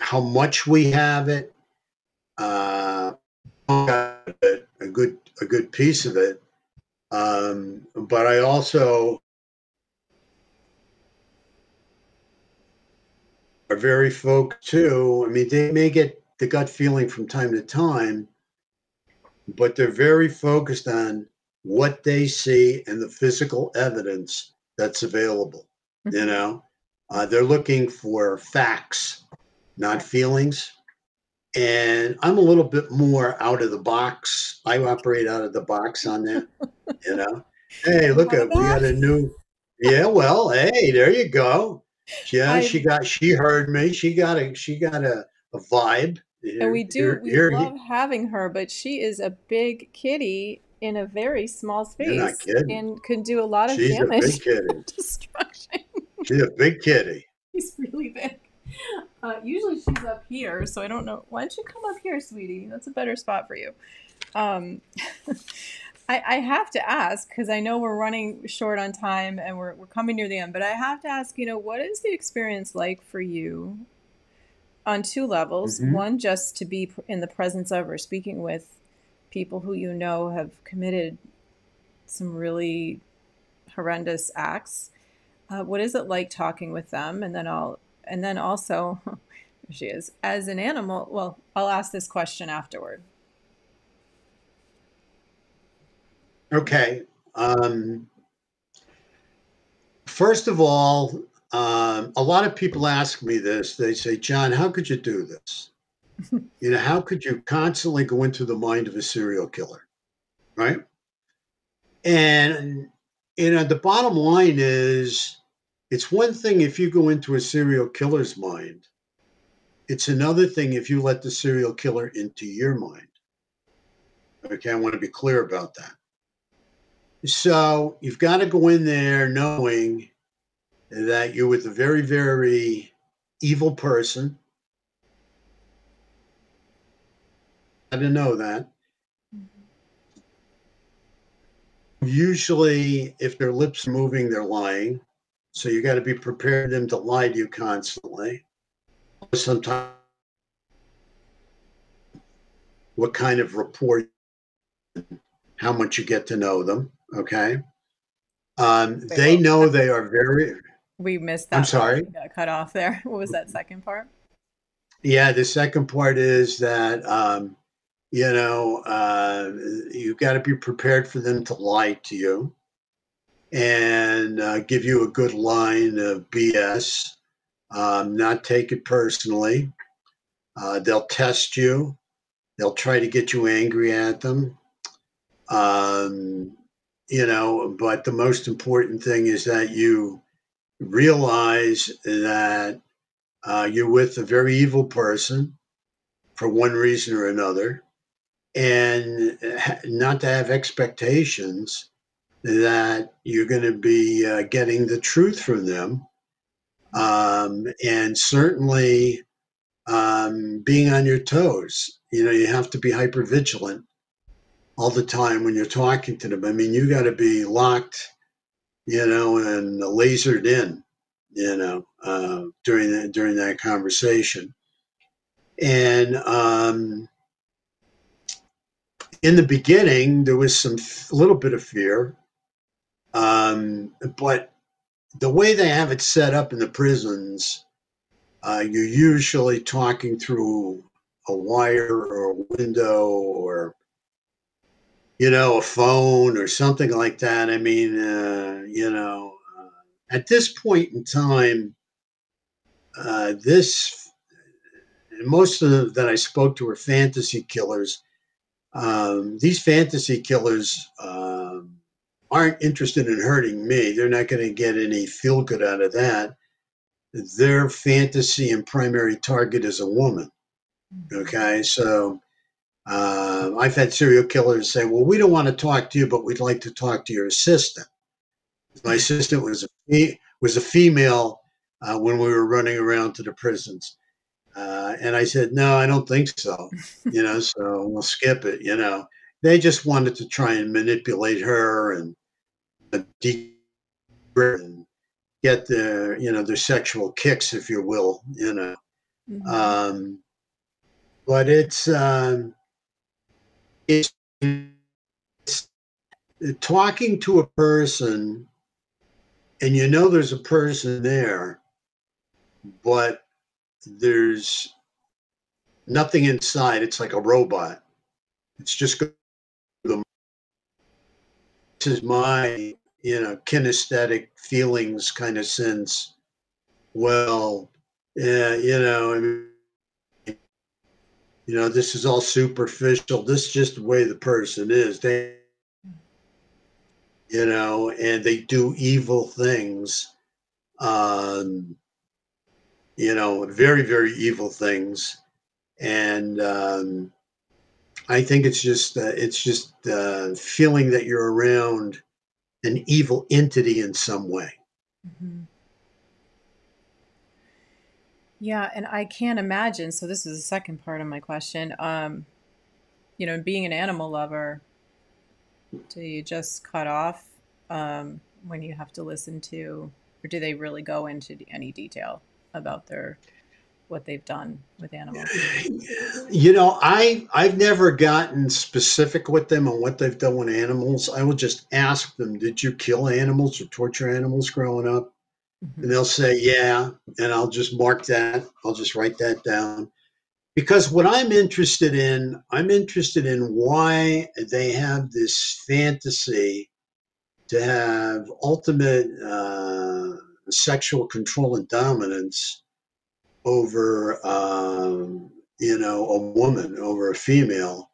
how much we have it. Uh, a good a good piece of it, um, but I also are very folk too. I mean, they may get the gut feeling from time to time, but they're very focused on what they see and the physical evidence that's available. You know, uh, they're looking for facts not feelings. And I'm a little bit more out of the box. I operate out of the box on that, you know. Hey, look at we got a new yeah, well, hey, there you go. Yeah, I- she got she heard me. She got a she got a, a vibe. and we do Here- we here- love having her but she is a big kitty in a very small space You're not kidding. and can do a lot of she's a damage big kitty. destruction She's a big kitty. He's really big. Uh, usually she's up here, so I don't know. Why don't you come up here, sweetie? That's a better spot for you. Um, I, I have to ask because I know we're running short on time and we're, we're coming near the end, but I have to ask, you know, what is the experience like for you on two levels? Mhm. One, just to be in the presence of or speaking with people who you know have committed some really horrendous acts uh, what is it like talking with them and then i'll and then also she is as an animal well i'll ask this question afterward Okay. Um, first of all, um, a lot of people ask me this. They say, John, how could you do this? You know, how could you constantly go into the mind of a serial killer? Right. And, you know, the bottom line is it's one thing if you go into a serial killer's mind, it's another thing if you let the serial killer into your mind. Okay. I want to be clear about that. So you've got to go in there knowing that you're with a very, very evil person. I didn't know that. Usually, if their lips are moving, they're lying. So you got to be prepared for them to lie to you constantly. Sometimes, what kind of rapport, how much you get to know them. Okay. Um, they know they are very. We missed that. I'm sorry. Got cut off there. What was that second part? Yeah, the second part is that um, you know uh, you've got to be prepared for them to lie to you and uh, give you a good line of BS. Um, not take it personally. Uh, they'll test you. They'll try to get you angry at them. Um, you know, but the most important thing is that you realize that uh, you're with a very evil person for one reason or another, and not to have expectations that you're going to be uh, getting the truth from them. Um, and certainly um, being on your toes. You know, you have to be hyper vigilant all the time when you're talking to them. I mean, you got to be locked, you know, and lasered in, you know, uh, during that during that conversation. And um, in the beginning, there was some a little bit of fear, um, but the way they have it set up in the prisons, uh, you're usually talking through a wire or a window or you know, a phone or something like that. I mean, uh, you know, uh, at this point in time, uh, this most of them that I spoke to were fantasy killers. Um, these fantasy killers um, aren't interested in hurting me. They're not going to get any feel good out of that. Their fantasy and primary target is a woman. Okay, so uh, I've had serial killers say, "Well, we don't want to talk to you, but we'd like to talk to your assistant." My assistant was a was a female uh, when we were running around to the prisons, uh, and I said, "No, I don't think so." you know, so we'll skip it. You know, they just wanted to try and manipulate her and, and get their you know their sexual kicks, if you will. You know, mm-hmm. um, but it's. Um, it's, it's talking to a person and you know there's a person there, but there's nothing inside. It's like a robot. It's just the this is my you know kinesthetic feelings kind of sense. Well, yeah, you know, I mean, you know, this is all superficial. This is just the way the person is. They, you know, and they do evil things. Um, you know, very, very evil things. And um, I think it's just, uh, it's just uh, feeling that you're around an evil entity in some way. Mm-hmm. Yeah, and I can't imagine. So this is the second part of my question. Um, you know, being an animal lover, do you just cut off um, when you have to listen to, or do they really go into any detail about their what they've done with animals? You know, I I've never gotten specific with them on what they've done with animals. I will just ask them, "Did you kill animals or torture animals growing up?" Mm-hmm. And they'll say, yeah. And I'll just mark that. I'll just write that down. Because what I'm interested in, I'm interested in why they have this fantasy to have ultimate uh, sexual control and dominance over um, you know, a woman over a female.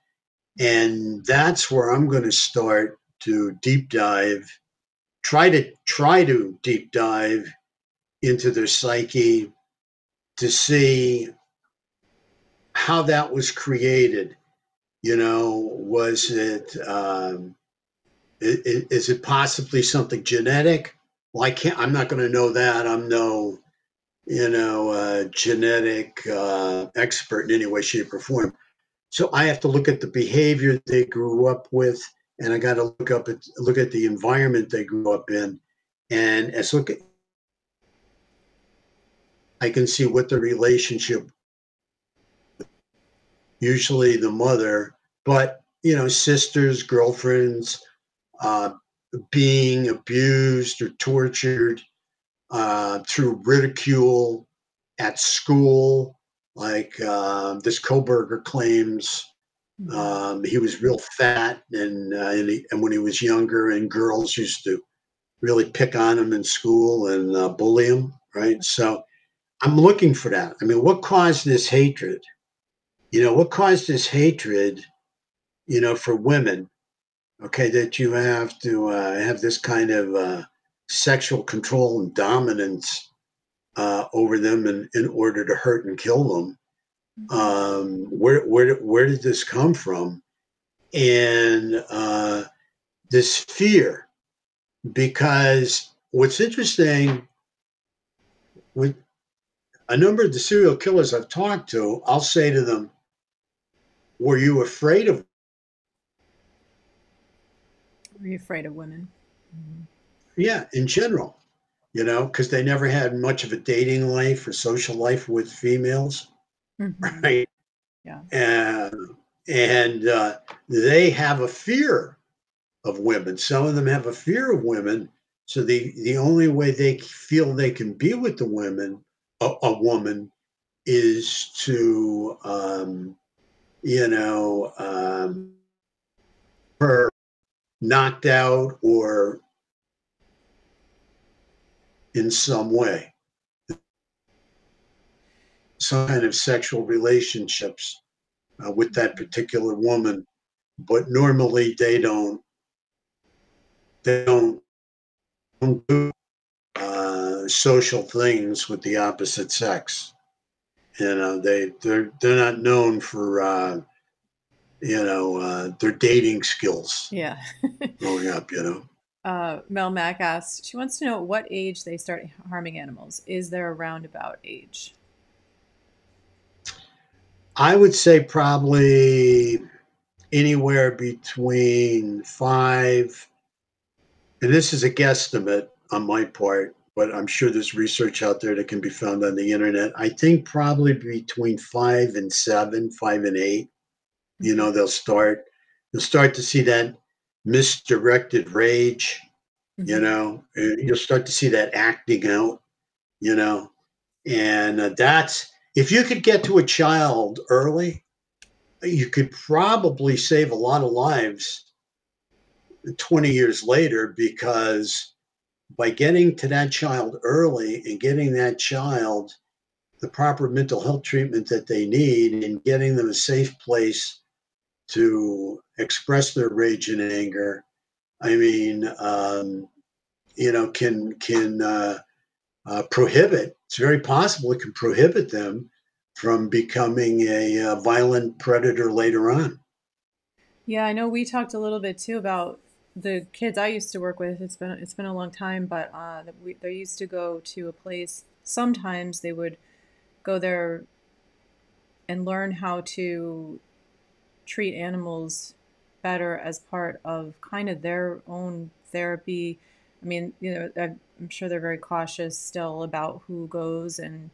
And that's where I'm going to start to deep dive, try to try to deep dive into their psyche to see how that was created. You know, was it um, is, is it possibly something genetic? Well, I can't. I'm not going to know that. I'm no, you know, uh, genetic uh, expert in any way, shape, or form. So I have to look at the behavior they grew up with, and I got to look up at look at the environment they grew up in, and as look at, I can see what the relationship. Usually the mother, but you know, sisters, girlfriends, uh, being abused or tortured uh, through ridicule at school, like uh, this Kohberger claims. Mm-hmm. Um, he was real fat, and uh, and, he, and, when he was younger, and girls used to really pick on him in school and uh, bully him, right? So I'm looking for that. I mean, what caused this hatred? You know, what caused this hatred? You know, for women okay, that you have to uh, have this kind of uh, sexual control and dominance uh, over them in, in order to hurt and kill them. Um, where, where, where did this come from? And uh, this fear, because what's interesting with a number of the serial killers I've talked to, I'll say to them, Were you afraid of are you afraid of women? Mm-hmm. Yeah, in general, you know, because they never had much of a dating life or social life with females, mm-hmm. right? Yeah. And and uh, they have a fear of women. Some of them have a fear of women. So the the only way they feel they can be with the women, a, a woman, is to, um, you know, um, her knocked out or in some way. Some kind of sexual relationships uh, with that particular woman but normally they don't they don't, don't do uh, social things with the opposite sex. You know they they're they're not known for uh, you know, uh, their dating skills. Yeah. growing up, you know. Uh, Mel Mack asks, she wants to know at what age they start harming animals. Is there a roundabout age? I would say probably anywhere between five, and this is a guesstimate on my part, but I'm sure there's research out there that can be found on the internet. I think probably between five and seven, five and eight you know they'll start you'll start to see that misdirected rage mm-hmm. you know you'll start to see that acting out you know and uh, that's if you could get to a child early you could probably save a lot of lives 20 years later because by getting to that child early and getting that child the proper mental health treatment that they need and getting them a safe place to express their rage and anger. I mean, um, you know, can can uh, uh, prohibit. It's very possible it can prohibit them from becoming a, a, uh, violent predator later on. Yeah, I know we talked a little bit too about the kids I used to work with. It's been it's been a long time, but uh, we, they used to go to a place. Sometimes they would go there and learn how to treat animals better as part of kind of their own therapy. I mean, you know, I'm sure they're very cautious still about who goes and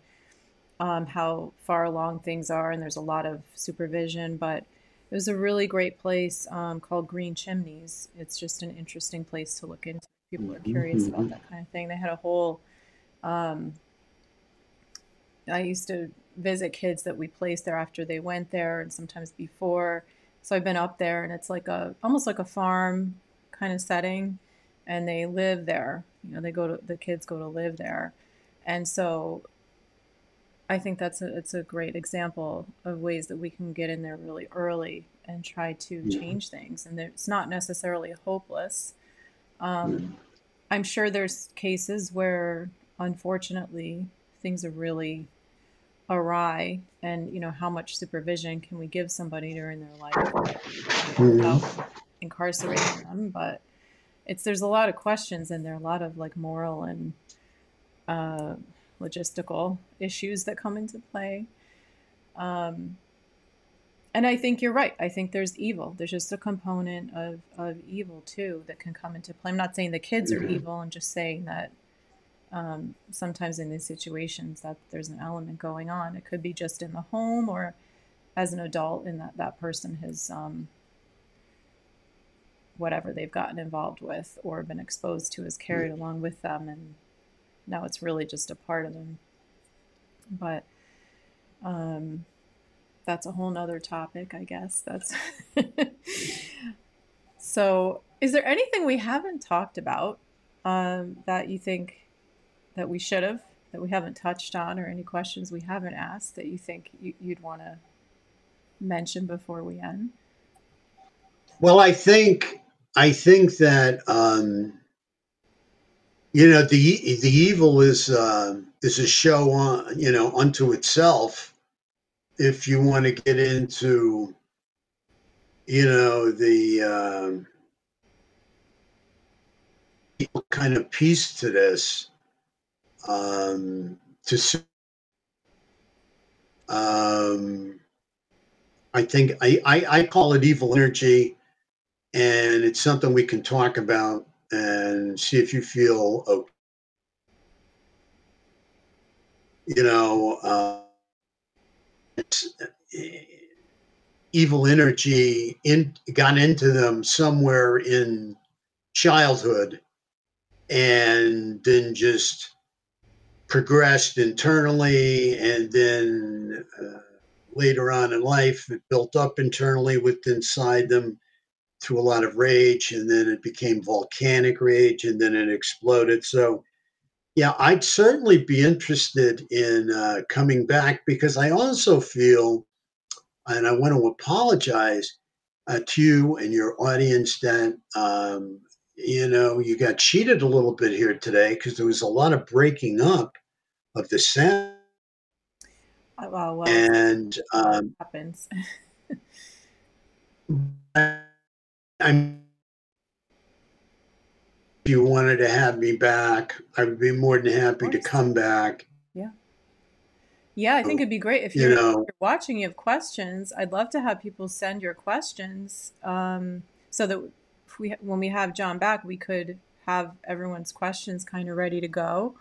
um, how far along things are, and there's a lot of supervision. But it was a really great place um, called Green Chimneys. It's just an interesting place to look into. People are curious mm-hmm. about that kind of thing. They had a whole. Um, I used to visit kids that we placed there after they went there and sometimes before. So I've been up there and it's like a almost like a farm kind of setting and they live there. You know, they go to the kids go to live there. And so I think that's a it's a great example of ways that we can get in there really early and try to Yeah. change things. And it's not necessarily hopeless. Um, I'm sure there's cases where, unfortunately, things are really awry, and you know, how much supervision can we give somebody during their life Mhm. without incarcerating them? But it's there's a lot of questions and there are a lot of like moral and uh, logistical issues that come into play. Um, and I think you're right. I think there's evil. There's just a component of, of evil too that can come into play. I'm not saying the kids are Mhm. evil. I'm just saying that um, sometimes in these situations that there's an element going on. It could be just in the home or as an adult in that that person has um, whatever they've gotten involved with or been exposed to is carried along with them and now it's really just a part of them. But um, that's a whole nother topic i guess. That's so is there anything we haven't talked about um, that you think that we should have that we haven't touched on or any questions we haven't asked that you think you, you'd want to mention before we end Well, I think I think that um, you know the the evil is uh, is a show on you know unto itself. If you want to get into you know the um, kind of piece to this um, to um, I think I, I I call it evil energy and it's something we can talk about and see if you feel okay. you know uh, uh, evil energy in got into them somewhere in childhood and then just progressed internally and then uh, later on in life it built up internally with inside them through a lot of rage and then it became volcanic rage and then it exploded. So yeah i'd certainly be interested in uh, coming back because i also feel and i want to apologize uh, to you and your audience that um, you know you got cheated a little bit here today because there was a lot of breaking up of the sound Uh, well, well and um, happens I'm if you wanted to have me back, I would be more than happy to come back. Yeah, Yeah, I think it'd be great if You you're, if you're watching. You have questions. I'd love to have people send your questions, um, so that we when we have John back, we could have everyone's questions kind of ready to go.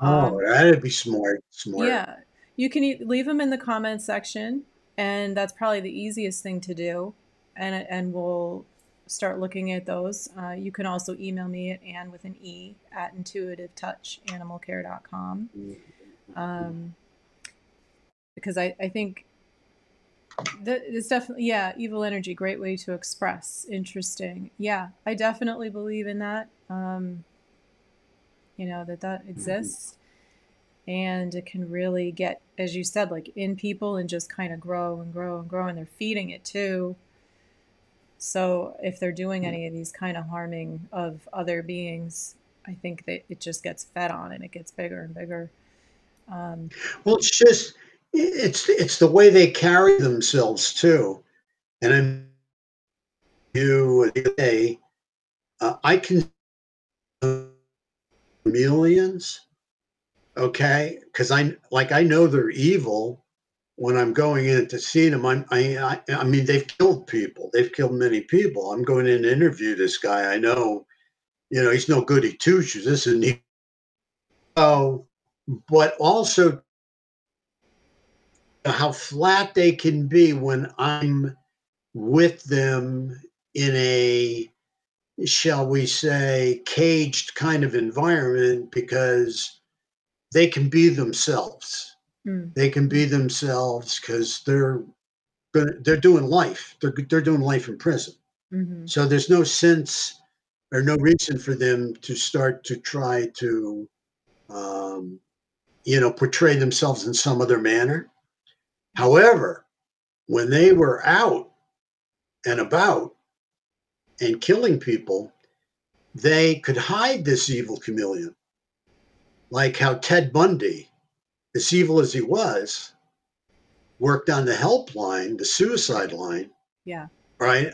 Oh, Um, that'd be smart. Smart. Yeah, you can e- leave them in the comments section, and that's probably the easiest thing to do. And and we'll start looking at those. Uh, you can also email me at Anne with an E at intuitivetouchanimalcare.com. Um, because I, I think that it's definitely yeah evil energy great way to express interesting yeah i definitely believe in that um you know that that exists. And it can really get as you said like in people and just kind of grow and grow and grow and they're feeding it too. So if they're doing any of these kind of harming of other beings i think that it just gets fed on and it gets bigger and bigger. Um Well, it's just it's it's the way they carry themselves too, and I'm you today. Uh, I can chameleons, okay, because I like I know they're evil when I'm going in to see them. I'm, I I I mean they've killed people. They've killed many people. I'm going in to interview this guy. I know, you know, he's no goody two shoes. This is neat. So, but also how flat they can be when I'm with them in a, shall we say, caged kind of environment because they can be themselves. mm, They can be themselves because they're gonna, they're doing life. They're they're doing life in prison. mhm. So there's no sense or no reason for them to start to try to um, you know, portray themselves in some other manner. However, when they were out and about and killing people, they could hide this evil chameleon. Like how Ted Bundy, as evil as he was, worked on the helpline, the suicide line. Yeah. Right.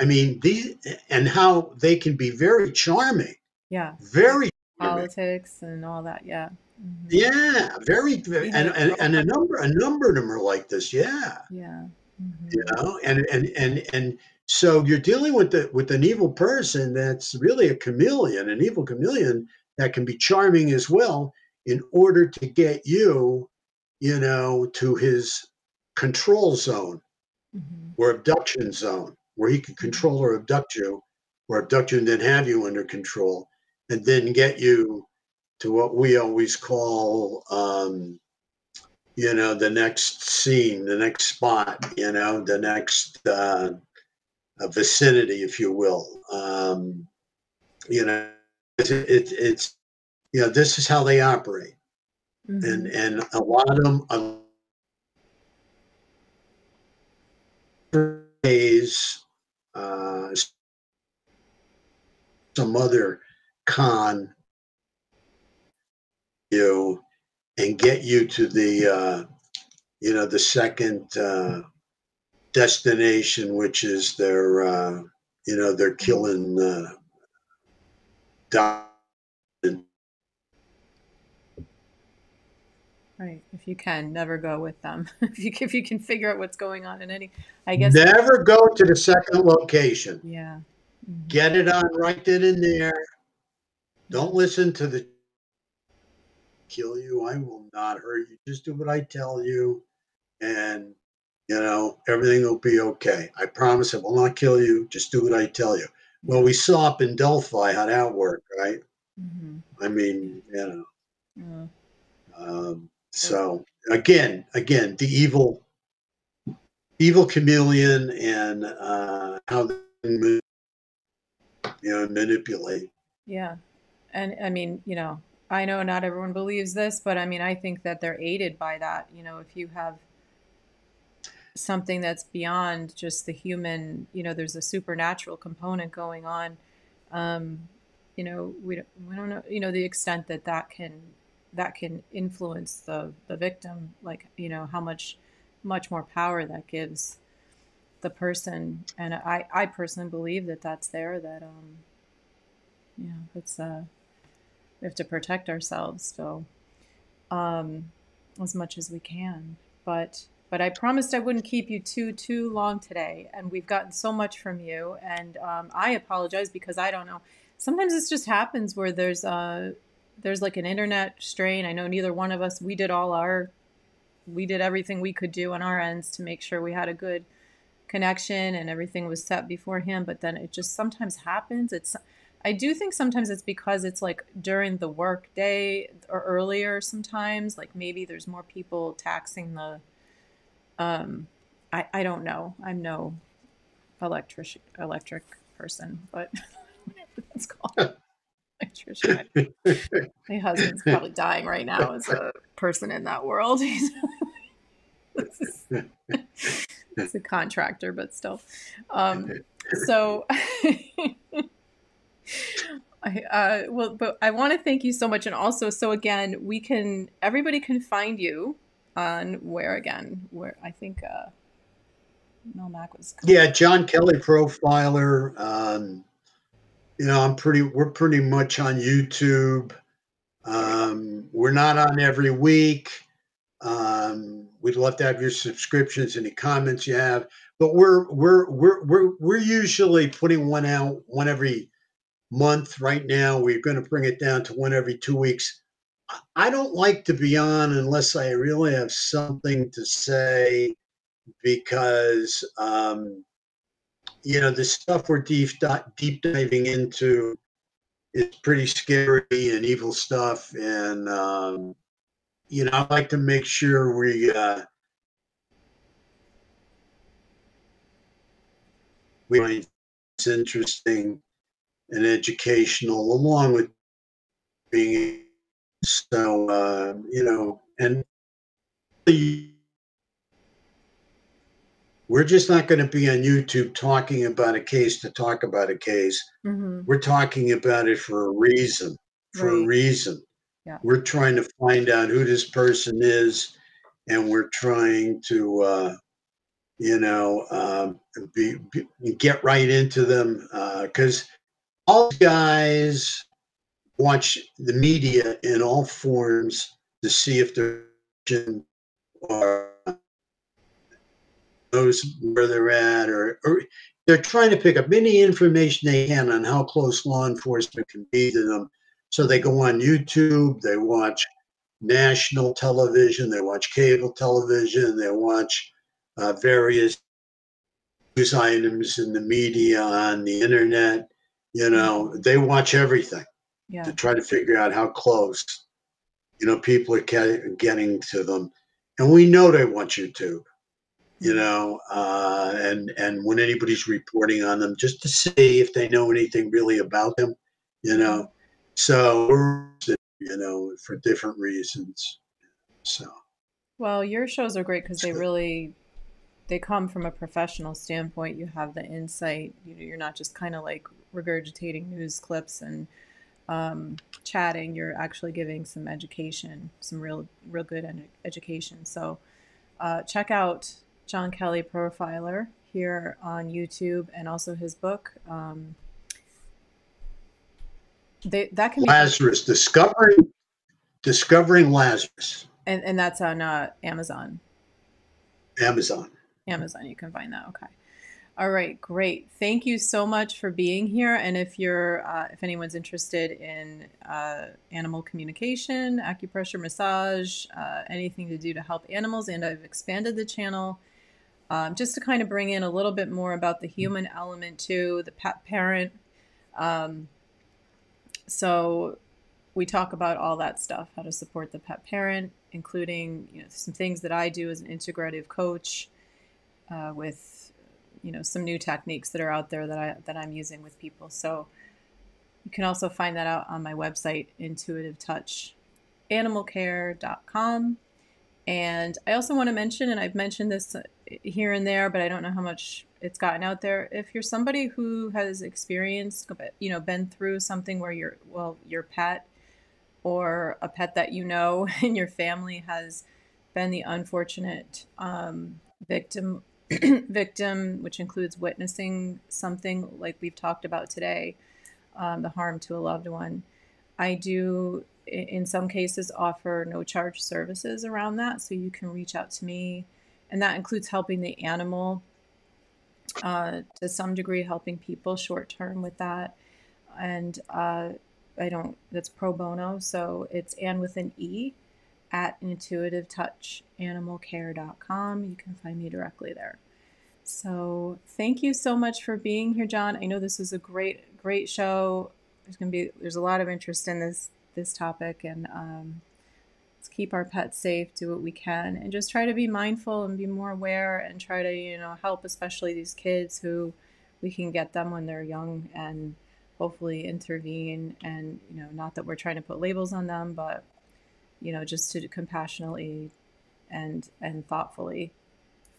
I, mean, these and how they can be very charming. Yeah. Very politics and all that. Yeah. Mm-hmm. Yeah, very, very and, and, and a number a number of them are like this. Yeah. Yeah. Mm-hmm. You know, and and and and so you're dealing with the with an evil person that's really a chameleon, an evil chameleon that can be charming as well in order to get you, you know, to his control zone mm-hmm. or abduction zone where he can control or abduct you or abduct you and then have you under control and then get you to what we always call um, you know the next scene the next spot you know the next uh, vicinity if you will um, you know it, it, it's you know this is how they operate mm-hmm. and and a lot of them days uh, some other con you and get you to the uh, you know the second uh, destination, which is their uh, you know they're killing uh, Right. If you can, never go with them. if you if you can figure out what's going on in any, I guess. Never go to the second location. Yeah. Mm-hmm. Get it on right then and there. Don't listen to the kill you. I will not hurt you. Just do what I tell you, and you know everything will be okay. I promise it will not kill you. Just do what I tell you. Well, we saw up in Delphi how that worked, right? Mm-hmm. I mean, you know. Um, so again, again, the evil, evil chameleon, and uh, how they you know, manipulate. Yeah, and I mean, you know, I know not everyone believes this, but I mean, I think that they're aided by that. You know, if you have something that's beyond just the human, you know, there's a supernatural component going on. Um, you know, we don't, we don't know, you know, the extent that that can that can influence the the victim, like you know, how much much more power that gives the person. And I I personally believe that that's there. That um, know, it's uh we have to protect ourselves so um, as much as we can but but i promised i wouldn't keep you too too long today and we've gotten so much from you and um, i apologize because i don't know. Sometimes this just happens where there's a there's like an internet strain. I know neither one of us we did all our we did everything we could do on our ends to make sure we had a good connection and everything was set beforehand but then it just sometimes happens. It's I do think sometimes it's because it's like during the work day or earlier sometimes, like maybe there's more people taxing the um I, I don't know. I'm no electric electric person, but it's called electrician. My husband's probably dying right now as a person in that world. He's a contractor, but still. Um, so I, uh, well, but I want to thank you so much, and also, so again, we can everybody can find you on where again? Where I think uh, Mel Mac was. Yeah, John Kelly Profiler. Um, you know, I'm pretty. We're pretty much on YouTube. Um, we're not on every week. Um, we'd love to have your subscriptions, any comments you have, but we're we're we're we're we're usually putting one out one every month right now. We're going to bring it down to one every two weeks. I don't like to be on unless I really have something to say because, um, you know, the stuff we're deep, deep diving into is pretty scary and evil stuff. And, um, you know, I like to make sure we, uh, we find it's interesting and educational, along with being So, uh, you know, and we're just not going to be on YouTube talking about a case to talk about a case. Mm-hmm. We're talking about it for a reason, for right. a reason. Yeah. We're trying to find out who this person is, and we're trying to, uh, you know, um, be, be, get right into them because uh, all guys watch the media in all forms to see if they're or knows where they're at or, or they're trying to pick up any information they can on how close law enforcement can be to them. So they go on YouTube, they watch national television, they watch cable television, they watch uh, various news items in the media on the internet. You know, they watch everything yeah. to try to figure out how close, you know, people are getting to them. And we know they want YouTube, you mm-hmm. know, uh, and and when anybody's reporting on them, just to see if they know anything really about them, you know. Mm-hmm. So, you know, for different reasons. So. Well, your shows are great because they really they come from a professional standpoint. You have the insight. You are not just kind of like regurgitating news clips and um, chatting, you're actually giving some education, some real, real good ed- education. So uh, check out John Kelly Profiler here on YouTube and also his book. Um, they, that can be Lazarus discovering discovering Lazarus, and and that's on uh, Amazon. Amazon. Amazon, you can find that. Okay. All right, great. Thank you so much for being here. And if you're, uh, if anyone's interested in uh, animal communication, acupressure, massage, uh, anything to do to help animals, and I've expanded the channel um, just to kind of bring in a little bit more about the human element too, the pet parent. Um, so we talk about all that stuff, how to support the pet parent, including you know some things that I do as an integrative coach uh, with you know some new techniques that are out there that I that I'm using with people. So you can also find that out on my website, intuitivetouchanimalcare.com. And I also want to mention, and I've mentioned this here and there, but I don't know how much it's gotten out there. If you're somebody who has experienced, you know, been through something where your well, your pet or a pet that you know in your family has been the unfortunate um, victim victim, which includes witnessing something like we've talked about today, um, the harm to a loved one. I do, in some cases, offer no charge services around that. So you can reach out to me, and that includes helping the animal uh, to some degree, helping people short term with that. And uh, I don't, that's pro bono. So it's Anne with an E at intuitivetouchanimalcare.com. You can find me directly there. So thank you so much for being here, John. I know this was a great, great show. There's gonna be there's a lot of interest in this this topic, and um, let's keep our pets safe, do what we can, and just try to be mindful and be more aware, and try to you know help, especially these kids who we can get them when they're young and hopefully intervene and you know not that we're trying to put labels on them but you know, just to compassionately and and thoughtfully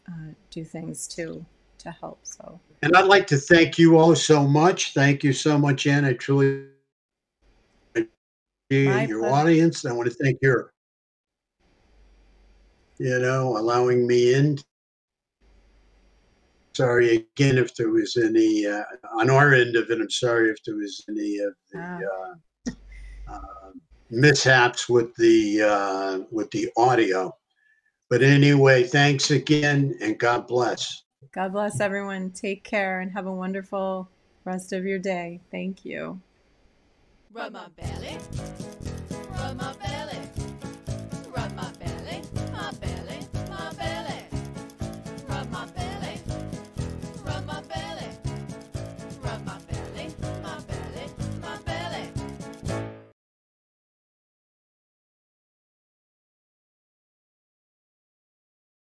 uh, do things to to help. So. And I'd like to thank you all so much. Thank you so much, Anne. I truly your pleasure. audience. I want to thank your, you know, allowing me in. Sorry again if there was any uh, on our end of it. I'm sorry if there was any of the. Ah. Uh, uh, mishaps with the uh, with the audio. But anyway, thanks again, and God bless. God bless everyone. Take care and have a wonderful rest of your day. Thank you. Rub my belly, rub my belly.